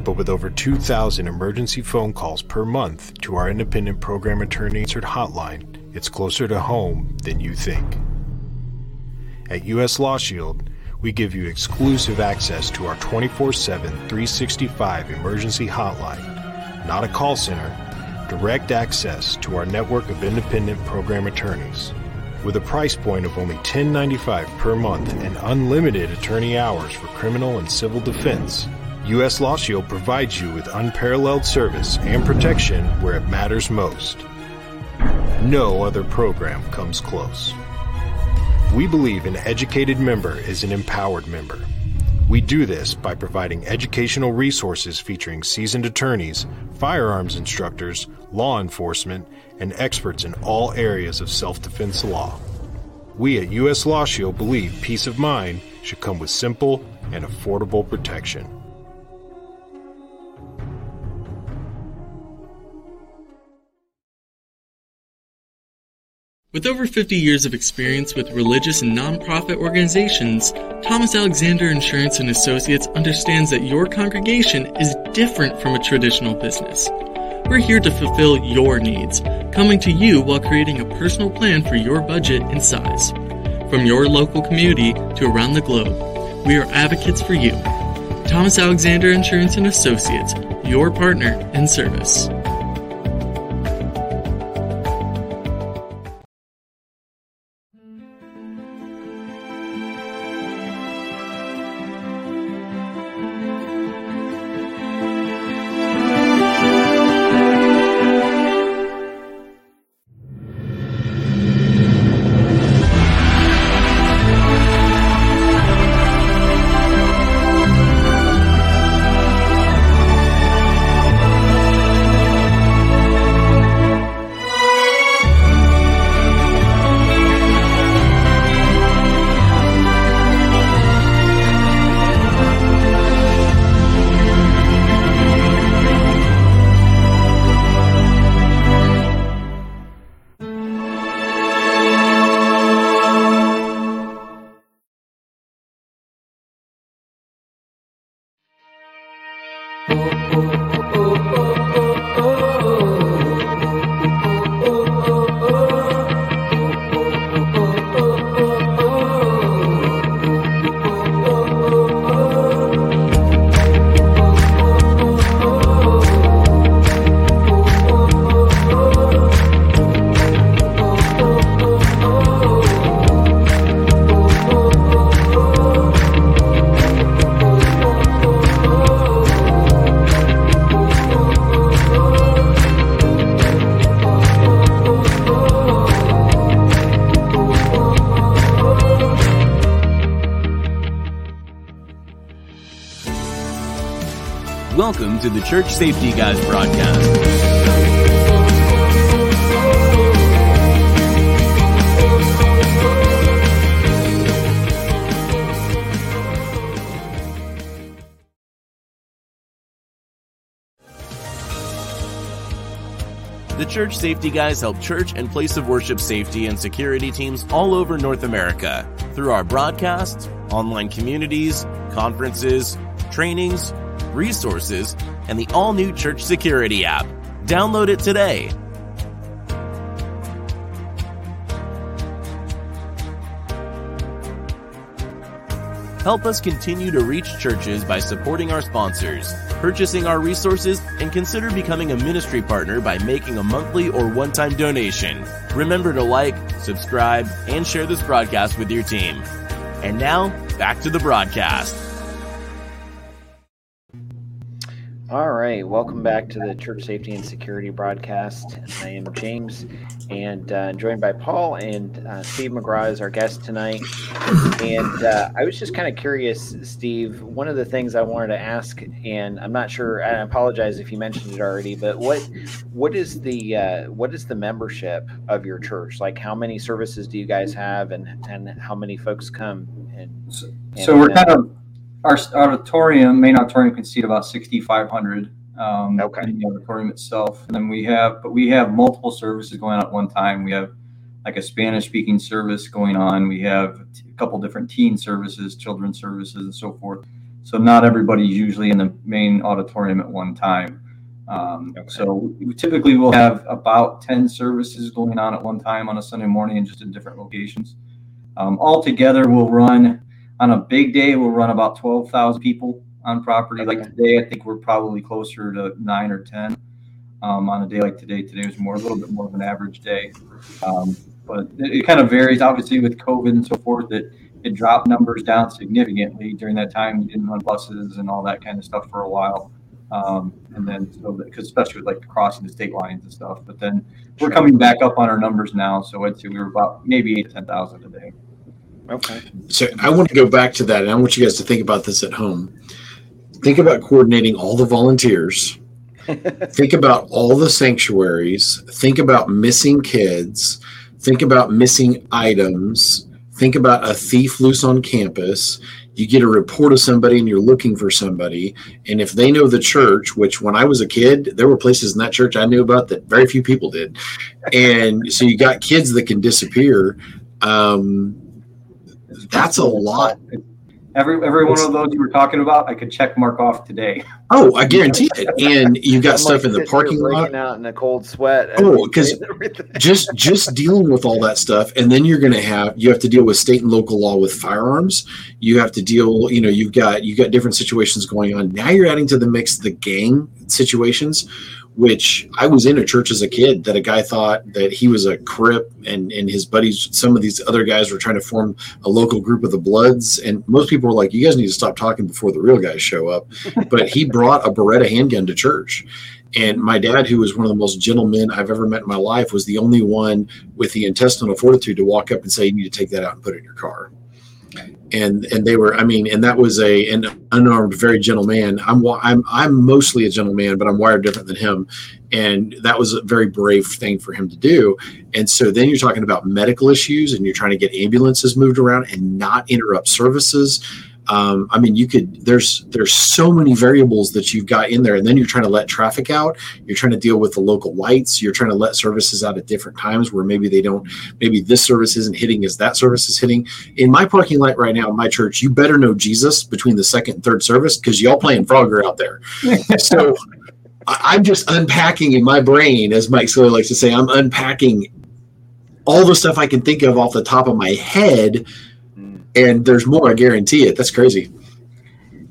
Speaker 5: but with over 2,000 emergency phone calls per month to our independent program attorney answered hotline, it's closer to home than you think. At U.S. Law Shield, we give you exclusive access to our 24 7, 365 emergency hotline, not a call center, direct access to our network of independent program attorneys. With a price point of only $10.95 per month and unlimited attorney hours for criminal and civil defense, U.S. Law Shield provides you with unparalleled service and protection where it matters most. No other program comes close. We believe an educated member is an empowered member. We do this by providing educational resources featuring seasoned attorneys, firearms instructors, law enforcement, and experts in all areas of self defense law. We at U.S. Law Shield believe peace of mind should come with simple and affordable protection.
Speaker 6: With over 50 years of experience with religious and nonprofit organizations, Thomas Alexander Insurance and Associates understands that your congregation is different from a traditional business. We're here to fulfill your needs, coming to you while creating a personal plan for your budget and size. From your local community to around the globe, we are advocates for you. Thomas Alexander Insurance and Associates, your partner in service.
Speaker 1: To the Church Safety Guys broadcast. The Church Safety Guys help church and place of worship safety and security teams all over North America through our broadcasts, online communities, conferences, trainings, resources, and the all new Church Security app. Download it today. Help us continue to reach churches by supporting our sponsors, purchasing our resources, and consider becoming a ministry partner by making a monthly or one-time donation. Remember to like, subscribe, and share this broadcast with your team. And now, back to the broadcast.
Speaker 2: Right, welcome back to the Church Safety and Security broadcast. I am James, and uh, joined by Paul and uh, Steve McGraw is our guest tonight. And uh, I was just kind of curious, Steve. One of the things I wanted to ask, and I'm not sure. I apologize if you mentioned it already, but what what is the uh, what is the membership of your church? Like, how many services do you guys have, and and how many folks come? And,
Speaker 4: So,
Speaker 2: and,
Speaker 4: so we're kind of our auditorium, main auditorium can seat about 6,500 um,
Speaker 2: Okay.
Speaker 4: in the auditorium itself. And then we have, but we have multiple services going on at one time. We have like a Spanish speaking service going on. We have a couple different teen services, children's services, and so forth. So not everybody's usually in the main auditorium at one time. Um,
Speaker 2: Okay.
Speaker 4: So we typically will have about 10 services going on at one time on a Sunday morning and just in different locations. Um, altogether, we'll run on a big day, we'll run about 12,000 people on property. Like today, I think we're probably closer to nine or 10. Um, on a day like today, today was more, a little bit more of an average day. Um, but it, it kind of varies, obviously, with COVID and so forth, that it dropped numbers down significantly during that time. We didn't run buses and all that kind of stuff for a while. Um, and then, so because especially with like crossing the state lines and stuff, but then we're coming back up on our numbers now. So I'd say we were about maybe eight to 10,000 a day.
Speaker 2: Okay.
Speaker 3: So I want to go back to that, and I want you guys to think about this at home. Think about coordinating all the volunteers. *laughs* think about all the sanctuaries. Think about missing kids. Think about missing items. Think about a thief loose on campus. You get a report of somebody and you're looking for somebody. And if they know the church, which when I was a kid, there were places in that church I knew about that very few people did. And so you got kids that can disappear. Um, that's a lot.
Speaker 4: Every every one of those you were talking about, I could check mark off today.
Speaker 3: Oh, I guarantee it. And you got *laughs*
Speaker 2: I'm,
Speaker 3: stuff
Speaker 2: like,
Speaker 3: in the parking lot.
Speaker 2: breaking out in a cold sweat. as
Speaker 3: Oh,
Speaker 2: we
Speaker 3: 'cause
Speaker 2: say *laughs* everything.
Speaker 3: just just dealing with all that stuff and then you're going to have you have to deal with state and local law with firearms you have to deal you know you've got you've got different situations going on now you're adding to the mix the gang situations which i was in a church as a kid that a guy thought that he was a crip and and his buddies some of these other guys were trying to form a local group of the bloods. And most people were like you guys need to stop talking before the real guys show up. *laughs* But he brought a beretta handgun to church. And my dad, who was one of the most gentle men I've ever met in my life, was the only one with the intestinal fortitude to walk up and say, "You need to take that out and put it in your car." And and they were, I mean, and that was a an unarmed, very gentle man. I'm I'm I'm mostly a gentle man, but I'm wired different than him, and that was a very brave thing for him to do. And so then you're talking about medical issues, and you're trying to get ambulances moved around and not interrupt services um, I mean, you could. There's there's so many variables that you've got in there, and then you're trying to let traffic out. You're trying to deal with the local lights. You're trying to let services out at different times where maybe they don't. Maybe this service isn't hitting as that service is hitting. In my parking lot right now in my church, you better know Jesus between the second and third service because y'all playing Frogger out there. *laughs* so I'm just unpacking in my brain, as Mike Sawyer likes to say, I'm unpacking all the stuff I can think of off the top of my head. And there's more. I guarantee it. That's crazy.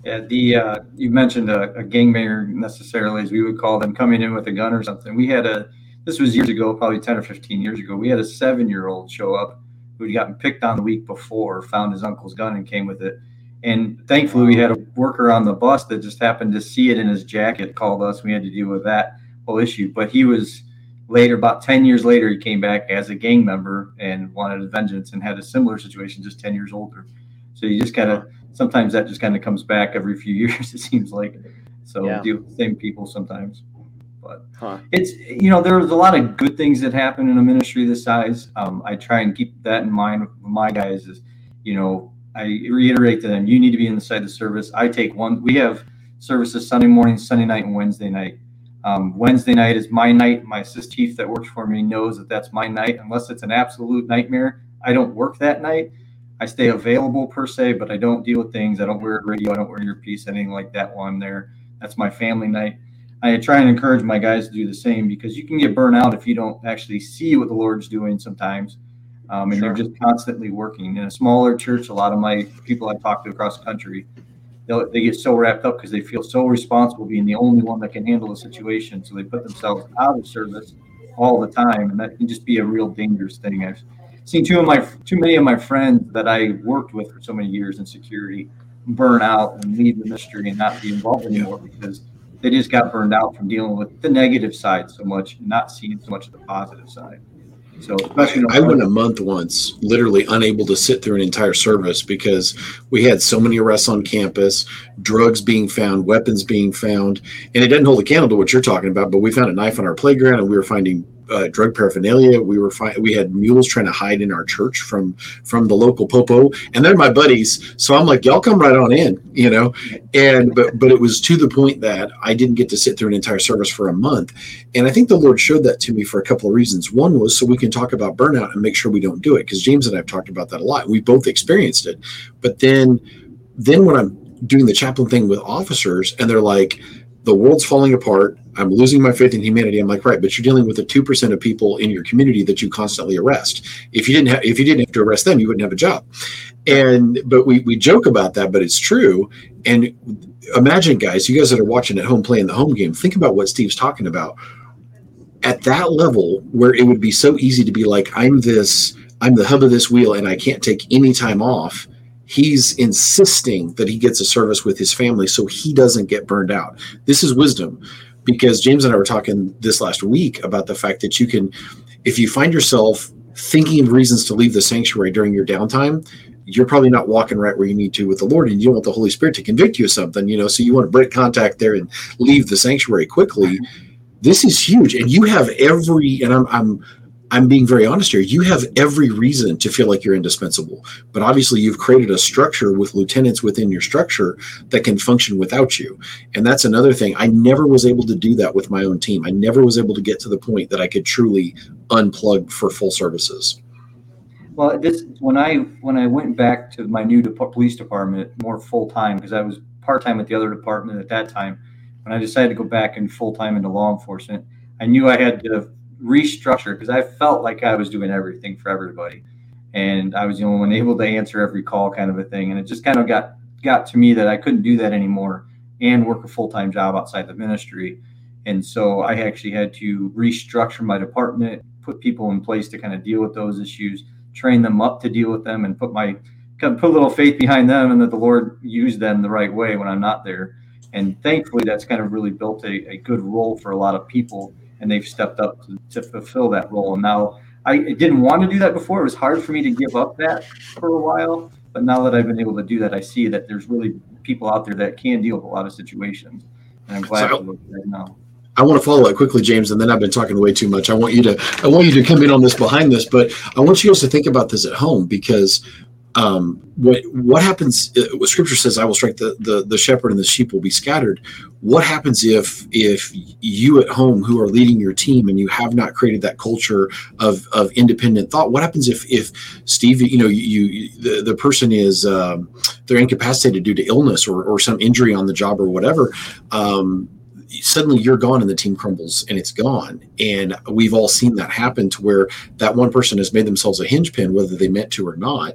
Speaker 4: Yeah, the uh, you mentioned a, a gangbanger necessarily, as we would call them, coming in with a gun or something. We had a this was years ago, probably ten or fifteen years ago. We had a seven year old show up who had gotten picked on the week before, found his uncle's gun and came with it. And thankfully, we had a worker on the bus that just happened to see it in his jacket, called us. We had to deal with that whole issue. But he was later, about 10 years later, he came back as a gang member and wanted vengeance and had a similar situation, just 10 years older. So you just kind of, sometimes that just kind of comes back every few *laughs* years, it seems like. So
Speaker 2: Yeah.
Speaker 4: deal with the same people sometimes. But
Speaker 2: Huh.
Speaker 4: it's you know there's a lot of good things that happen in a ministry this size um, i try and keep that in mind with my guys is you know i reiterate to them you need to be inside the service i take one we have services sunday morning sunday night and wednesday night um, wednesday night is my night. My assist chief that works for me knows that that's my night. Unless it's an absolute nightmare i don't work that night. I stay available per se but i don't deal with things. I don't wear a radio. I don't wear earpiece anything like that while i'm there. That's my family night. I try and encourage my guys to do the same because you can get burnt out if you don't actually see what the Lord's doing sometimes. um, and sure. they're just constantly working. In a smaller church, a lot of my people I talk to across the country, they get so wrapped up because they feel so responsible being the only one that can handle the situation. So they put themselves out of service all the time, and that can just be a real dangerous thing. I've seen two of my too many of my friends that I worked with for so many years in security burn out and leave the ministry and not be involved anymore because they just got burned out from dealing with the negative side so much, and not seeing so much of the positive side. So
Speaker 3: I, I went a month once, literally unable to sit through an entire service because we had so many arrests on campus, drugs being found, weapons being found, and it doesn't hold a candle to what you're talking about. But we found a knife on our playground, and we were finding uh, drug paraphernalia. We were fi- we had mules trying to hide in our church from from the local popo, and they're my buddies. So I'm like, y'all come right on in, you know. And but but it was to the point that I didn't get to sit through an entire service for a month, and I think the Lord showed that to me for a couple of reasons. One was so we can talk about burnout and make sure we don't do it, because James and I have talked about that a lot. We both experienced it, but then then when I'm doing the chaplain thing with officers, and they're like the world's falling apart. I'm losing my faith in humanity. I'm like, right, but you're dealing with the two percent of people in your community that you constantly arrest. If you didn't have, if you didn't have to arrest them, you wouldn't have a job. And but we we joke about that, but it's true. And imagine, guys, you guys that are watching at home playing the home game, think about what Steve's talking about. At that level, where it would be so easy to be like, I'm this, I'm the hub of this wheel, and I can't take any time off he's insisting that he gets a service with his family so he doesn't get burned out. This is wisdom because James and I were talking this last week about the fact that you can, if you find yourself thinking of reasons to leave the sanctuary during your downtime, you're probably not walking right where you need to with the Lord, and you don't want the Holy Spirit to convict you of something, you know. So you want to break contact there and leave the sanctuary quickly. Mm-hmm. This is huge, and you have every. And I'm I'm I'm being very honest here. You have every reason to feel like you're indispensable, but obviously you've created a structure with lieutenants within your structure that can function without you. And that's another thing. I never was able to do that with my own team. I never was able to get to the point that I could truly unplug for full services.
Speaker 4: Well, this when I when I went back to my new de- police department more full time because I was part time at the other department at that time. When I decided to go back in full time into law enforcement, I knew I had to restructure because I felt like I was doing everything for everybody, and I was the only one able to answer every call, kind of a thing. And it just kind of got got to me that I couldn't do that anymore and work a full time job outside the ministry. And so I actually had to restructure my department, put people in place to kind of deal with those issues, train them up to deal with them, and put my kind of put a little faith behind them, and that the Lord used them the right way when I'm not there. And thankfully, that's kind of really built a, a good role for a lot of people and they've stepped up to, to fulfill that role. And now I didn't want to do that before. It was hard for me to give up that for a while. But now that I've been able to do that, I see that there's really people out there that can deal with a lot of situations. And I'm glad so, to look right now.
Speaker 3: I want to follow that quickly, James, and then I've been talking way too much. I want you to I want you to come in on this behind this, but I want you guys to think about this at home because um, what what happens? Uh, what Scripture says, "I will strike the, the the shepherd, and the sheep will be scattered." What happens if if you at home who are leading your team and you have not created that culture of of independent thought? What happens if if Steve, you know, you, you the, the person is um, they're incapacitated due to illness or or some injury on the job or whatever? Um, suddenly you're gone and the team crumbles and it's gone. And we've all seen that happen to where that one person has made themselves a hinge pin, whether they meant to or not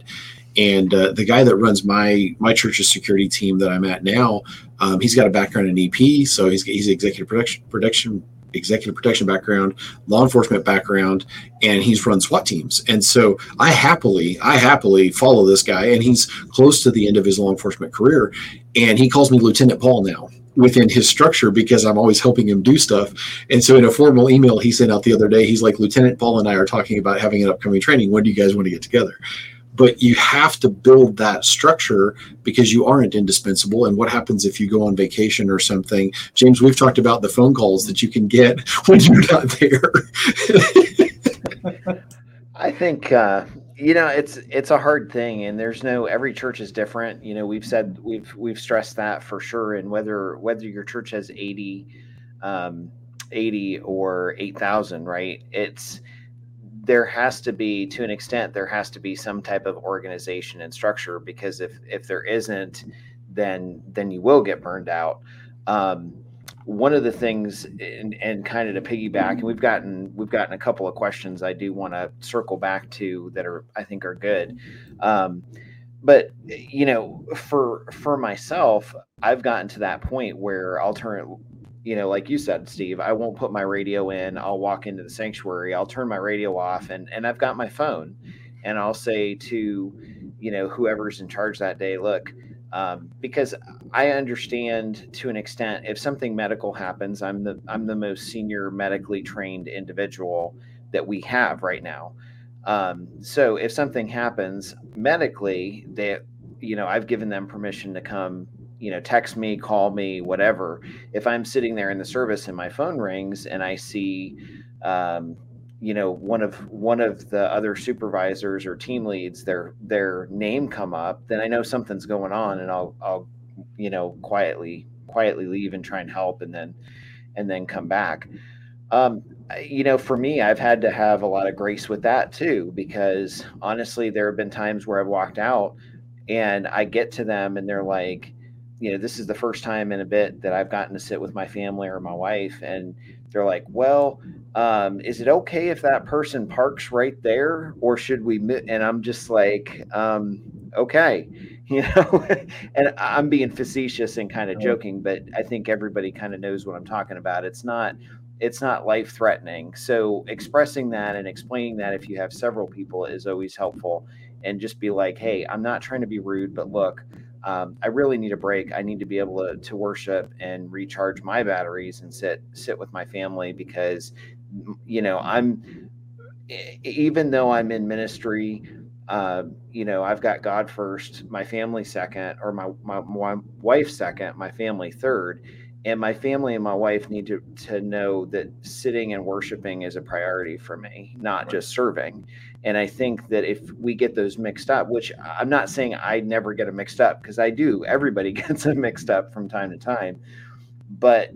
Speaker 3: and uh, the guy that runs my my church's security team that I'm at now, um, he's got a background in EP, so he's he's executive protection protection executive protection background, law enforcement background, and he's run SWAT teams. And so I happily, I happily follow this guy, and he's close to the end of his law enforcement career, and he calls me Lieutenant Paul now within his structure because I'm always helping him do stuff. And so in a formal email he sent out the other day, he's like, Lieutenant Paul and I are talking about having an upcoming training. When do you guys want to get together? But you have to build that structure because you aren't indispensable. And what happens if you go on vacation or something? James we've talked about the phone calls that you can get *laughs* when you're not there. *laughs*
Speaker 2: I think uh, you know it's it's a hard thing and there's no every church is different. You know we've said we've we've stressed that for sure. And whether whether your church has 80 um 80 or 8000 right? It's there has to be to an extent there has to be some type of organization and structure because if if there isn't then then you will get burned out. Um, one of the things and, and kind of to piggyback and we've gotten we've gotten a couple of questions i do want to circle back to that are i think are good. Um, but you know for for myself i've gotten to that point where i'll turn you know like you said steve i won't put my radio in i'll walk into the sanctuary i'll turn my radio off and and i've got my phone and i'll say to you know whoever's in charge that day look um, because I understand to an extent if something medical happens, I'm the I'm the most senior medically trained individual that we have right now. Um, so if something happens medically, they you know I've given them permission to come you know text me call me whatever. If i'm sitting there in the service and my phone rings and i see um, you know one of one of the other supervisors or team leads their their name come up then i know something's going on and i'll i'll you know quietly quietly leave and try and help and then and then come back. Um you know for me i've had to have a lot of grace with that too because honestly there have been times where i've walked out and i get to them and they're like you know this is the first time in a bit that i've gotten to sit with my family or my wife and they're like well um, is it okay if that person parks right there or should we and i'm just like um, okay *laughs* you know? And i'm being facetious and kind of joking but i think everybody kind of knows what i'm talking about. It's not it's not life threatening so expressing that and explaining that if you have several people is always helpful and just be like hey i'm not trying to be rude but look um, I really need a break. I need to be able to, to worship and recharge my batteries and sit sit with my family because you know, I'm even though I'm in ministry, uh, you know, I've got God first, my family second, or my, my, my wife second, my family third. And my family and my wife need to, to know that sitting and worshiping is a priority for me, not right. just serving. And I think that if we get those mixed up, which I'm not saying I never get them mixed up because I do, everybody *laughs* gets them mixed up from time to time. But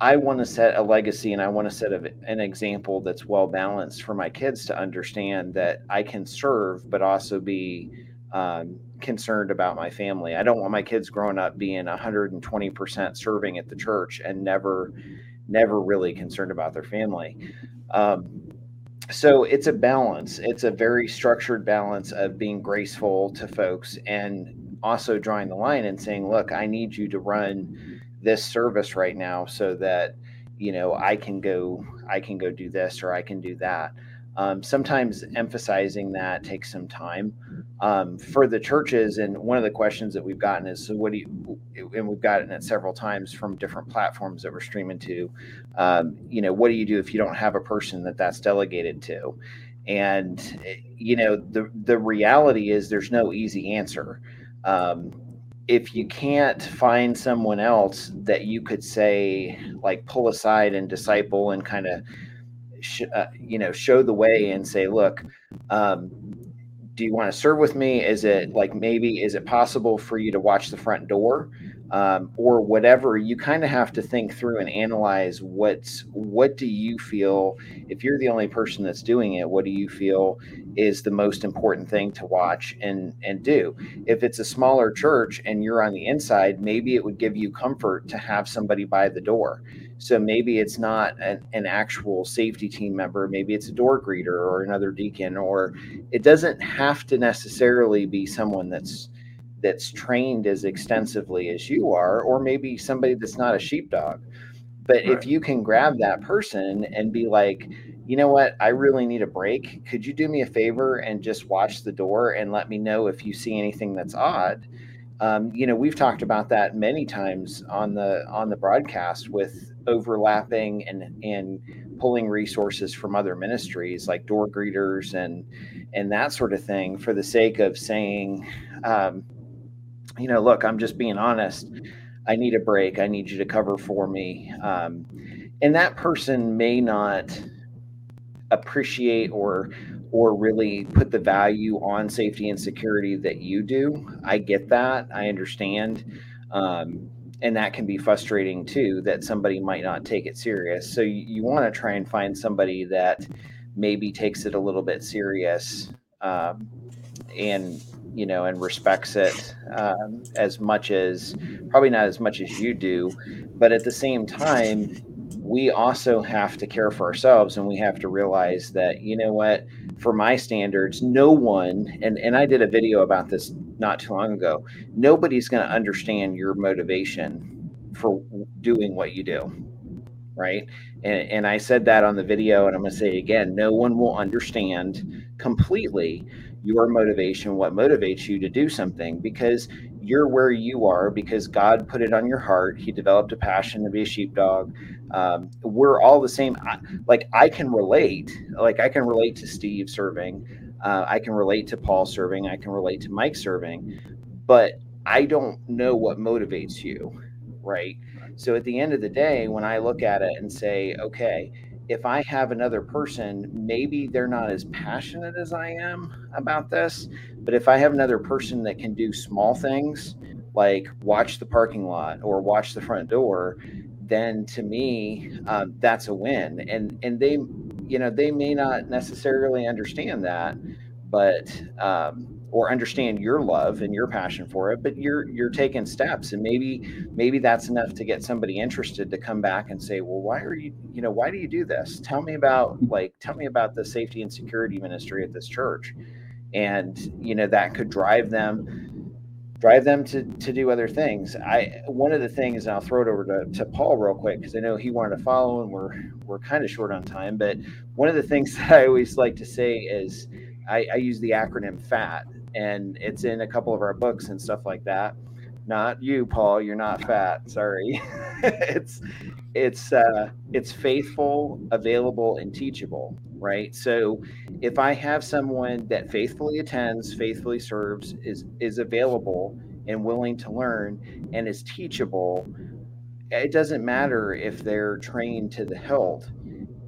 Speaker 2: I want to set a legacy and I want to set a, an example that's well balanced for my kids to understand that I can serve, but also be um, concerned about my family. I don't want my kids growing up being 120% serving at the church and never, never really concerned about their family. Um, so it's a balance. It's a very structured balance of being graceful to folks and also drawing the line and saying, look, I need you to run this service right now so that you know i can go i can go do this or i can do that um, sometimes emphasizing that takes some time um, for the churches and one of the questions that we've gotten is so what do you and we've gotten it several times from different platforms that we're streaming to um, you know what do you do if you don't have a person that that's delegated to? And you know the the reality is there's no easy answer. Um, if you can't find someone else that you could say like pull aside and disciple and kind of sh- uh, you know show the way and say look um, do you want to serve with me? Is it like maybe is it possible for you to watch the front door? Um, or whatever you kind of have to think through and analyze what's what do you feel if you're the only person that's doing it what do you feel is the most important thing to watch and and do? If it's a smaller church and you're on the inside maybe it would give you comfort to have somebody by the door so maybe it's not an, an actual safety team member maybe it's a door greeter or another deacon or it doesn't have to necessarily be someone that's that's trained as extensively as you are, or maybe somebody that's not a sheepdog. But right. if you can grab that person and be like, you know what, I really need a break. Could you do me a favor and just watch the door and let me know if you see anything that's odd? Um, you know, we've talked about that many times on the on the broadcast with overlapping and and pulling resources from other ministries like door greeters and and that sort of thing for the sake of saying um, you know, look, I'm just being honest. I need a break. I need you to cover for me. Um, and that person may not appreciate or or really put the value on safety and security that you do. I get that. I understand. Um, and that can be frustrating too that somebody might not take it serious. So you, you want to try and find somebody that maybe takes it a little bit serious um, and you know, and respects it um, as much as probably not as much as you do, but at the same time, we also have to care for ourselves and we have to realize that you know what for my standards no one and and I did a video about this not too long ago nobody's going to understand your motivation for doing what you do right and, and I said that on the video and I'm going to say it again no one will understand completely your motivation what motivates you to do something because you're where you are because God put it on your heart. He developed a passion to be a sheepdog. Um, we're all the same. I, like I can relate. Like I can relate to Steve serving. Uh, I can relate to Paul serving. I can relate to Mike serving. But I don't know what motivates you, right? So at the end of the day, when I look at it and say, okay, if I have another person, maybe they're not as passionate as I am about this, but if I have another person that can do small things like watch the parking lot or watch the front door, then to me, um, that's a win. And and they, you know, they may not necessarily understand that, but um, or understand your love and your passion for it but you're you're taking steps and maybe maybe that's enough to get somebody interested to come back and say well why are you you know why do you do this? Tell me about like tell me about the safety and security ministry at this church. And you know that could drive them drive them to to do other things i one of the things and i'll throw it over to, to paul real quick because i know he wanted to follow and we're we're kind of short on time but one of the things *laughs* that i always like to say is I, I use the acronym FAT, and it's in a couple of our books and stuff like that. Not you, Paul. You're not fat. Sorry. *laughs* it's it's uh, it's faithful, available, and teachable. Right. So if I have someone that faithfully attends, faithfully serves, is is available and willing to learn, and is teachable, it doesn't matter if they're trained to the hilt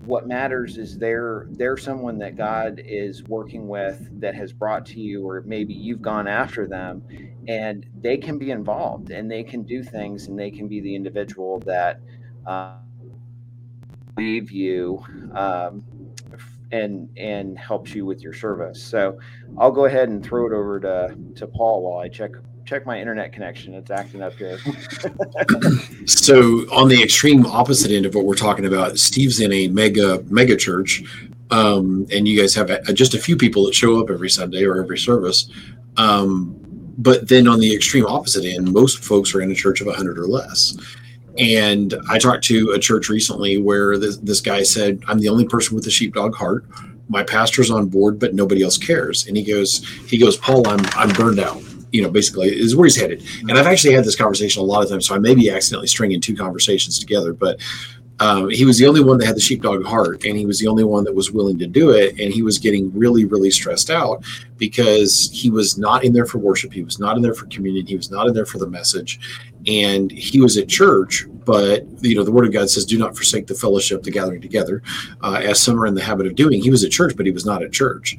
Speaker 2: what matters is they're they're someone that God is working with that has brought to you, or maybe you've gone after them, and they can be involved and they can do things and they can be the individual that uh, leave you um, and and helps you with your service. So I'll go ahead and throw it over to to Paul while I check check my internet connection. It's acting up here. *laughs*
Speaker 3: so on the extreme opposite end of what we're talking about, Steve's in a mega mega church, um, and you guys have a, just a few people that show up every Sunday or every service. Um, but then on the extreme opposite end, most folks are in a church of 100 or less. And I talked to a church recently where this, this guy said, I'm the only person with a sheepdog heart. My pastor's on board, but nobody else cares. And he goes, he goes, Paul, I'm I'm burned out you know, basically is where he's headed. And I've actually had this conversation a lot of times, so I may be accidentally stringing two conversations together, but um, he was the only one that had the sheepdog heart, and he was the only one that was willing to do it. And he was getting really, really stressed out because he was not in there for worship, he was not in there for communion, he was not in there for the message, and he was at church. But you know, the Word of God says, "Do not forsake the fellowship, the gathering together," uh, as some are in the habit of doing. He was at church, but he was not at church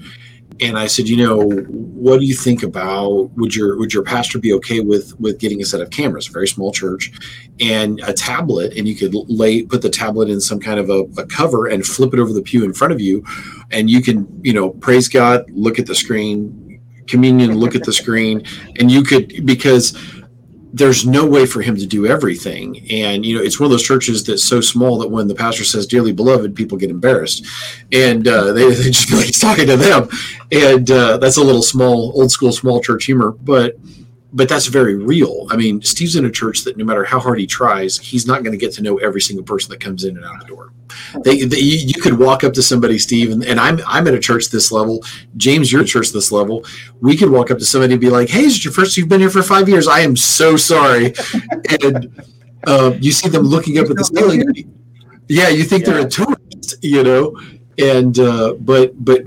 Speaker 3: and I said, you know, what do you think about would your would your pastor be okay with with getting a set of cameras, a very small church, and a tablet, and you could lay put the tablet in some kind of a, a cover and flip it over the pew in front of you, and you can you know praise God, look at the screen, communion, look at the screen, and you could because there's no way for him to do everything. And, you know, it's one of those churches that's so small that when the pastor says, dearly beloved, people get embarrassed. And uh, they, *laughs* they just feel like he's talking to them. And uh, that's a little small, old school, small church humor. But but that's very real. I mean, Steve's in a church that no matter how hard he tries, he's not going to get to know every single person that comes in and out of the door. They, they, you could walk up to somebody, Steve, and, and, I'm I'm at a church this level. James, you're at church this level. We could walk up to somebody and be like, "Hey, is it your first? You've been here for five years. I am so sorry." *laughs* and uh, you see them looking up at the ceiling. Yeah, you think yeah. they're a tourist, you know. And uh, but but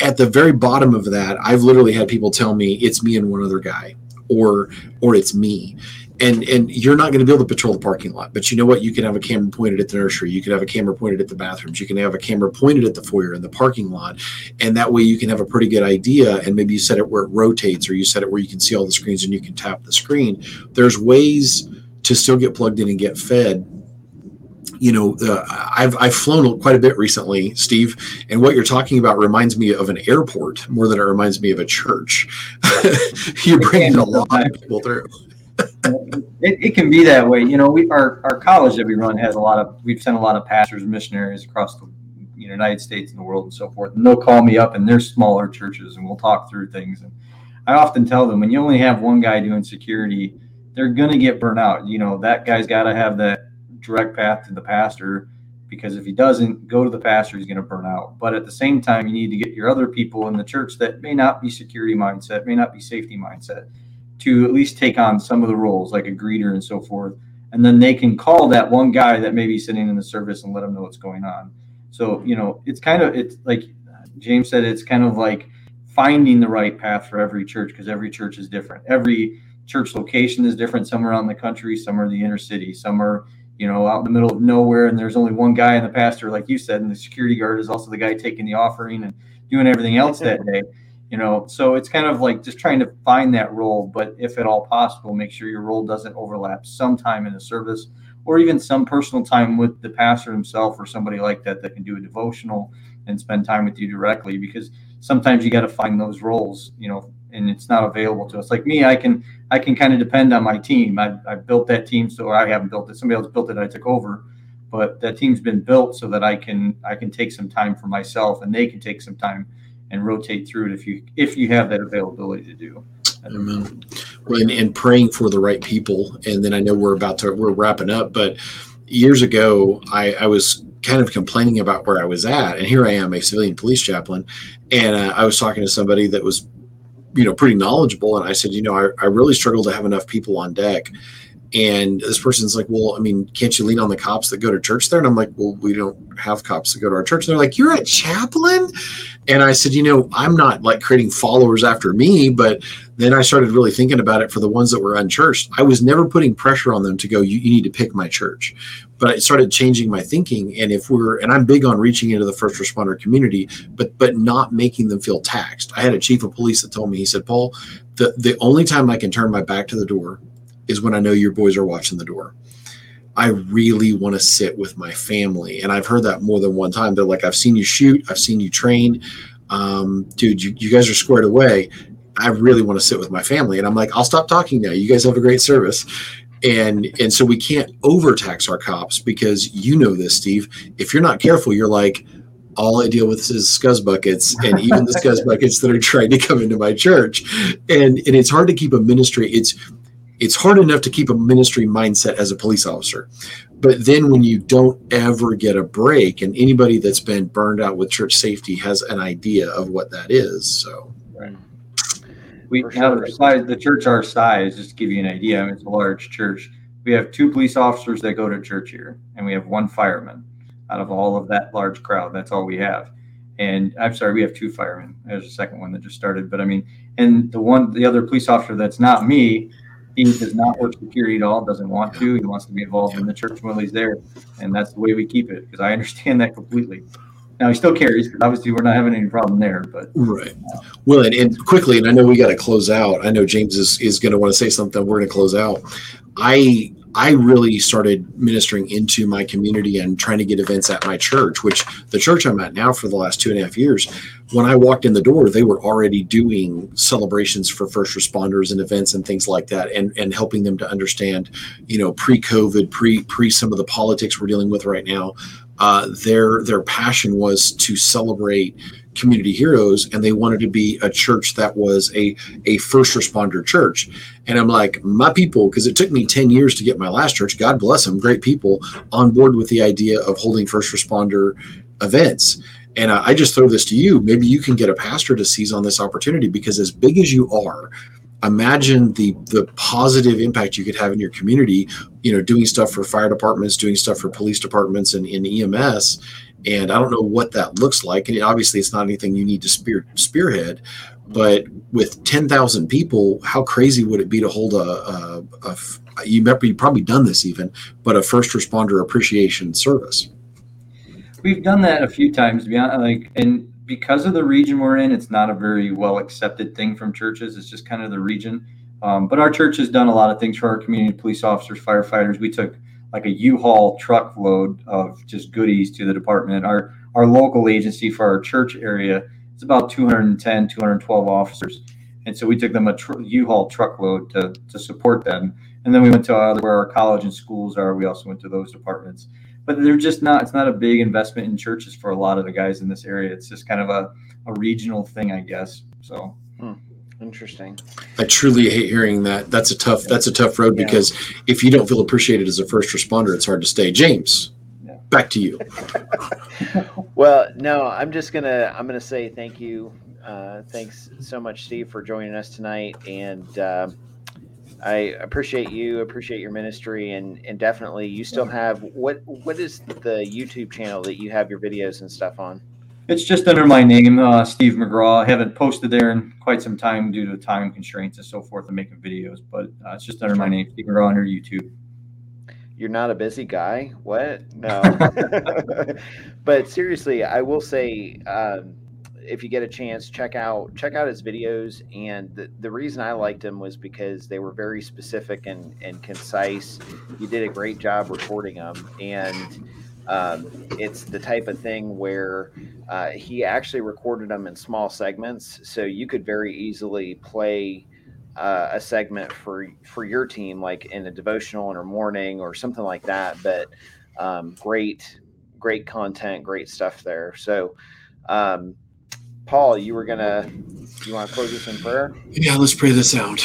Speaker 3: at the very bottom of that, I've literally had people tell me it's me and one other guy or or it's me. And and you're not going to be able to patrol the parking lot but you know what? You can have a camera pointed at the nursery. You can have a camera pointed at the bathrooms. You can have a camera pointed at the foyer and the parking lot. And that way you can have a pretty good idea. And maybe you set it where it rotates or you set it where you can see all the screens and you can tap the screen. There's ways to still get plugged in and get fed you know, I've I've flown quite a bit recently, Steve, and what you're talking about reminds me of an airport more than it reminds me of a church. *laughs* you bring a lot of people through. *laughs*
Speaker 4: it, it can be that way. You know, we our, our college that we run has a lot of we've sent a lot of pastors and missionaries across the you know, United States and the world and so forth. And they'll call me up and they're smaller churches and we'll talk through things. And I often tell them when you only have one guy doing security, they're gonna get burnt out. You know, that guy's gotta have that direct path to the pastor because if he doesn't go to the pastor, he's going to burn out. But at the same time, you need to get your other people in the church that may not be security mindset, may not be safety mindset, to at least take on some of the roles like a greeter and so forth. And then they can call that one guy that may be sitting in the service and let them know what's going on. So, you know, it's kind of, it's like James said, it's kind of like finding the right path for every church because every church is different. Every church location is different. Some are around the country, some are the inner city, some are you know, out in the middle of nowhere, and there's only one guy in the pastor, like you said, and the security guard is also the guy taking the offering and doing everything else that *laughs* day. You know, so it's kind of like just trying to find that role, but if at all possible, make sure your role doesn't overlap sometime in the service or even some personal time with the pastor himself or somebody like that that can do a devotional and spend time with you directly because sometimes you got to find those roles, you know, and it's not available to us. Like me, I can I can kind of depend on my team. I I built that team, so I haven't built it. Somebody else built it. I took over, but that team's been built so that I can I can take some time for myself, and they can take some time and rotate through it if you if you have that availability to do.
Speaker 3: Amen. Well, and, and praying for the right people, and then I know we're about to we're wrapping up, but years ago I, I was kind of complaining about where I was at, and here I am, a civilian police chaplain, and uh, I was talking to somebody that was you know pretty knowledgeable. And i said you know I, I really struggle to have enough people on deck. And this person's like well i mean can't you lean on the cops that go to church there? And i'm like well we don't have cops that go to our church. And they're like you're a chaplain? And i said you know i'm not like creating followers after me. But then i started really thinking about it for the ones that were unchurched. I was never putting pressure on them to go you, you need to pick my church but I started changing my thinking. And if we're, and I'm big on reaching into the first responder community, but but not making them feel taxed. I had a chief of police that told me, he said, Paul, the the only time I can turn my back to the door is when I know your boys are watching the door. I really want to sit with my family, and I've heard that more than one time. They're like, I've seen you shoot, I've seen you train, um, dude. You, you guys are squared away. I really want to sit with my family. And I'm like, I'll stop talking now. You guys have a great service and and so we can't overtax our cops because you know this steve. If you're not careful you're like all i deal with is scuzz buckets and even the scuzz *laughs* buckets that are trying to come into my church. And and it's hard to keep a ministry it's it's hard enough to keep a ministry mindset as a police officer. But then when you don't ever get a break and anybody that's been burned out with church safety has an idea of what that is so. Right
Speaker 4: we have sure. the size, the church our size, just to give you an idea, I mean, it's a large church. We have two police officers that go to church here, and we have one fireman out of all of that large crowd. That's all we have. And I'm sorry, we have two firemen. There's a second one that just started, but I mean, and the one, the other police officer that's not me, he does not work security at all. Doesn't want to. He wants to be involved in the church while he's there, and that's the way we keep it. Because I understand that completely. Now he still carries because obviously we're not having any problem there. But
Speaker 3: right. Well, and, and quickly, and I know we got to close out. I know James is is going to want to say something. We're going to close out. I I really started ministering into my community and trying to get events at my church, which the church I'm at now for the last two and a half years. When I walked in the door, they were already doing celebrations for first responders and events and things like that, and and helping them to understand, you know, pre-COVID, pre pre some of the politics we're dealing with right now uh, their their passion was to celebrate community heroes and they wanted to be a church that was a a first responder church. And i'm like my people because it took me 10 years to get my last church. God bless them great people on board with the idea of holding first responder events. And I just throw this to you. Maybe you can get a pastor to seize on this opportunity because as big as you are imagine the the positive impact you could have in your community you know doing stuff for fire departments doing stuff for police departments and in ems and i don't know what that looks like. And obviously it's not anything you need to spear spearhead but with 10,000 people how crazy would it be to hold a, a, a you you've probably done this even but a first responder appreciation service?
Speaker 4: We've done that a few times beyond like and because of the region we're in, it's not a very well accepted thing from churches. It's just kind of the region. Um, but our church has done a lot of things for our community, police officers, firefighters. We took like a U-Haul truckload of just goodies to the department. Our our local agency for our church area is about 210, 212 officers. And so we took them a tr- U-Haul truckload to, to support them. And then we went to where our college and schools are. We also went to those departments. But they're just not, it's not a big investment in churches for a lot of the guys in this area. It's just kind of a, a regional thing, I guess. So.
Speaker 2: Hmm. Interesting.
Speaker 3: I truly hate hearing that. That's a tough. That's a tough road yeah. because if you don't feel appreciated as a first responder, it's hard to stay. James, yeah. back to you. *laughs*
Speaker 2: well, no, I'm just gonna. I'm gonna say thank you. Uh, thanks so much, Steve, for joining us tonight, and uh, I appreciate you. Appreciate your ministry, and and definitely, you still have what? What is the YouTube channel that you have your videos and stuff on?
Speaker 4: It's just under my name, uh, Steve McGraw. I haven't posted there in quite some time due to time constraints and so forth. I'm making videos, but uh, it's just under my name, Steve McGraw, under YouTube.
Speaker 2: You're not a busy guy. What? No. *laughs* *laughs* but seriously, I will say, um, if you get a chance, check out check out his videos. And the, the reason I liked them was because they were very specific and, and concise. You did a great job recording them, and um, it's the type of thing where uh, he actually recorded them in small segments, so you could very easily play uh, a segment for for your team, like in a devotional or morning or something like that. But um, great, great content, great stuff there. So, um, Paul, you were gonna, you want to close this in prayer?
Speaker 3: Yeah, let's pray this out.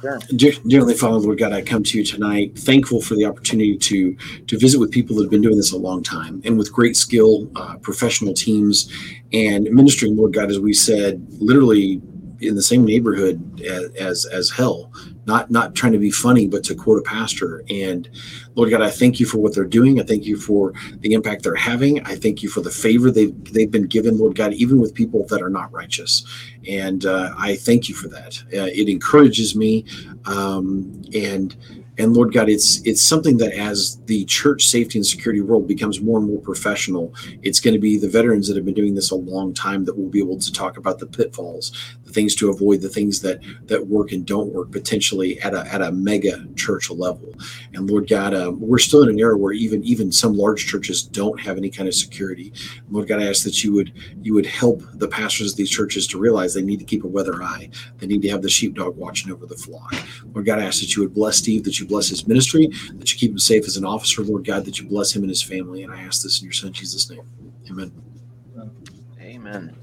Speaker 3: Sure. Dearly Father, Lord God, I come to you tonight, thankful for the opportunity to to visit with people that have been doing this a long time and with great skill, uh, professional teams, and ministering, Lord God, as we said, literally in the same neighborhood as as, hell not not trying to be funny, but to quote a pastor. And Lord God, I thank you for what they're doing. I thank you for the impact they're having. I thank you for the favor they've they've been given, Lord God, even with people that are not righteous. And uh, I thank you for that. Uh, it encourages me, um, and and Lord God, it's it's something that as the church safety and security world becomes more and more professional, it's going to be the veterans that have been doing this a long time that will be able to talk about the pitfalls, the things to avoid, the things that that work and don't work potentially at a at a mega church level. And Lord God, um, we're still in an era where even even some large churches don't have any kind of security. Lord God, I ask that you would you would help the pastors of these churches to realize they need to keep a weather eye. They need to have the sheepdog watching over the flock. Lord God, I ask that you would bless Steve, that you bless his ministry, that you keep him safe as an officer, Lord God, that you bless him and his family. And I ask this in your son Jesus' name. Amen.
Speaker 2: Amen.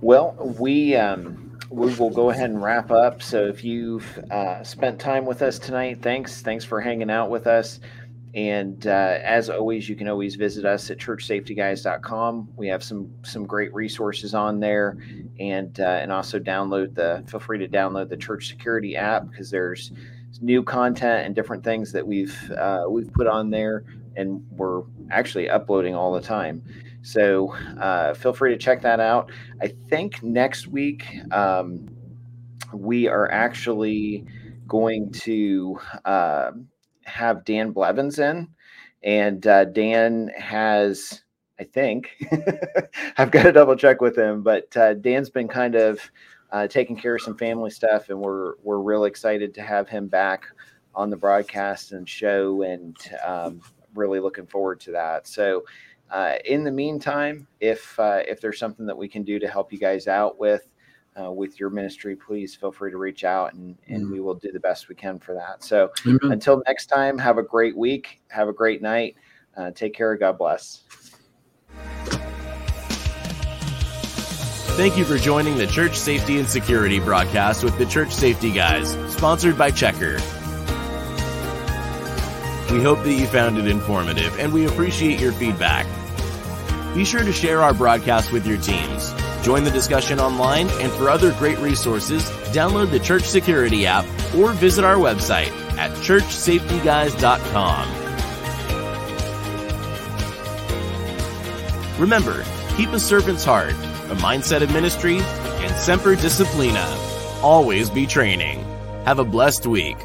Speaker 2: Well, we um, we will go ahead and wrap up. So if you've uh, spent time with us tonight, thanks. Thanks for hanging out with us. And uh, as always, you can always visit us at churchsafetyguys.com. We have some some great resources on there, and uh, and also download the. Feel free to download the Church Security app because there's new content and different things that we've uh, we've put on there, and we're actually uploading all the time. So uh, feel free to check that out. I think next week um, we are actually going to uh, have Dan Blevins in, and uh, Dan has. I think *laughs* I've got to double check with him, but uh, Dan's been kind of uh, taking care of some family stuff, and we're we're real excited to have him back on the broadcast and show, and um, really looking forward to that. So, uh, in the meantime, if uh, if there's something that we can do to help you guys out with uh, with your ministry, please feel free to reach out, and and mm-hmm. we will do the best we can for that. So, mm-hmm. until next time, have a great week, have a great night, uh, take care, God bless.
Speaker 1: Thank you for joining the Church Safety and Security broadcast with the Church Safety Guys, sponsored by Checker. We hope that you found it informative and we appreciate your feedback. Be sure to share our broadcast with your teams. Join the discussion online and for other great resources, download the Church Security app or visit our website at churchsafetyguys.com. Remember, keep a servant's heart a mindset of ministry, and semper disciplina. Always be training. Have a blessed week.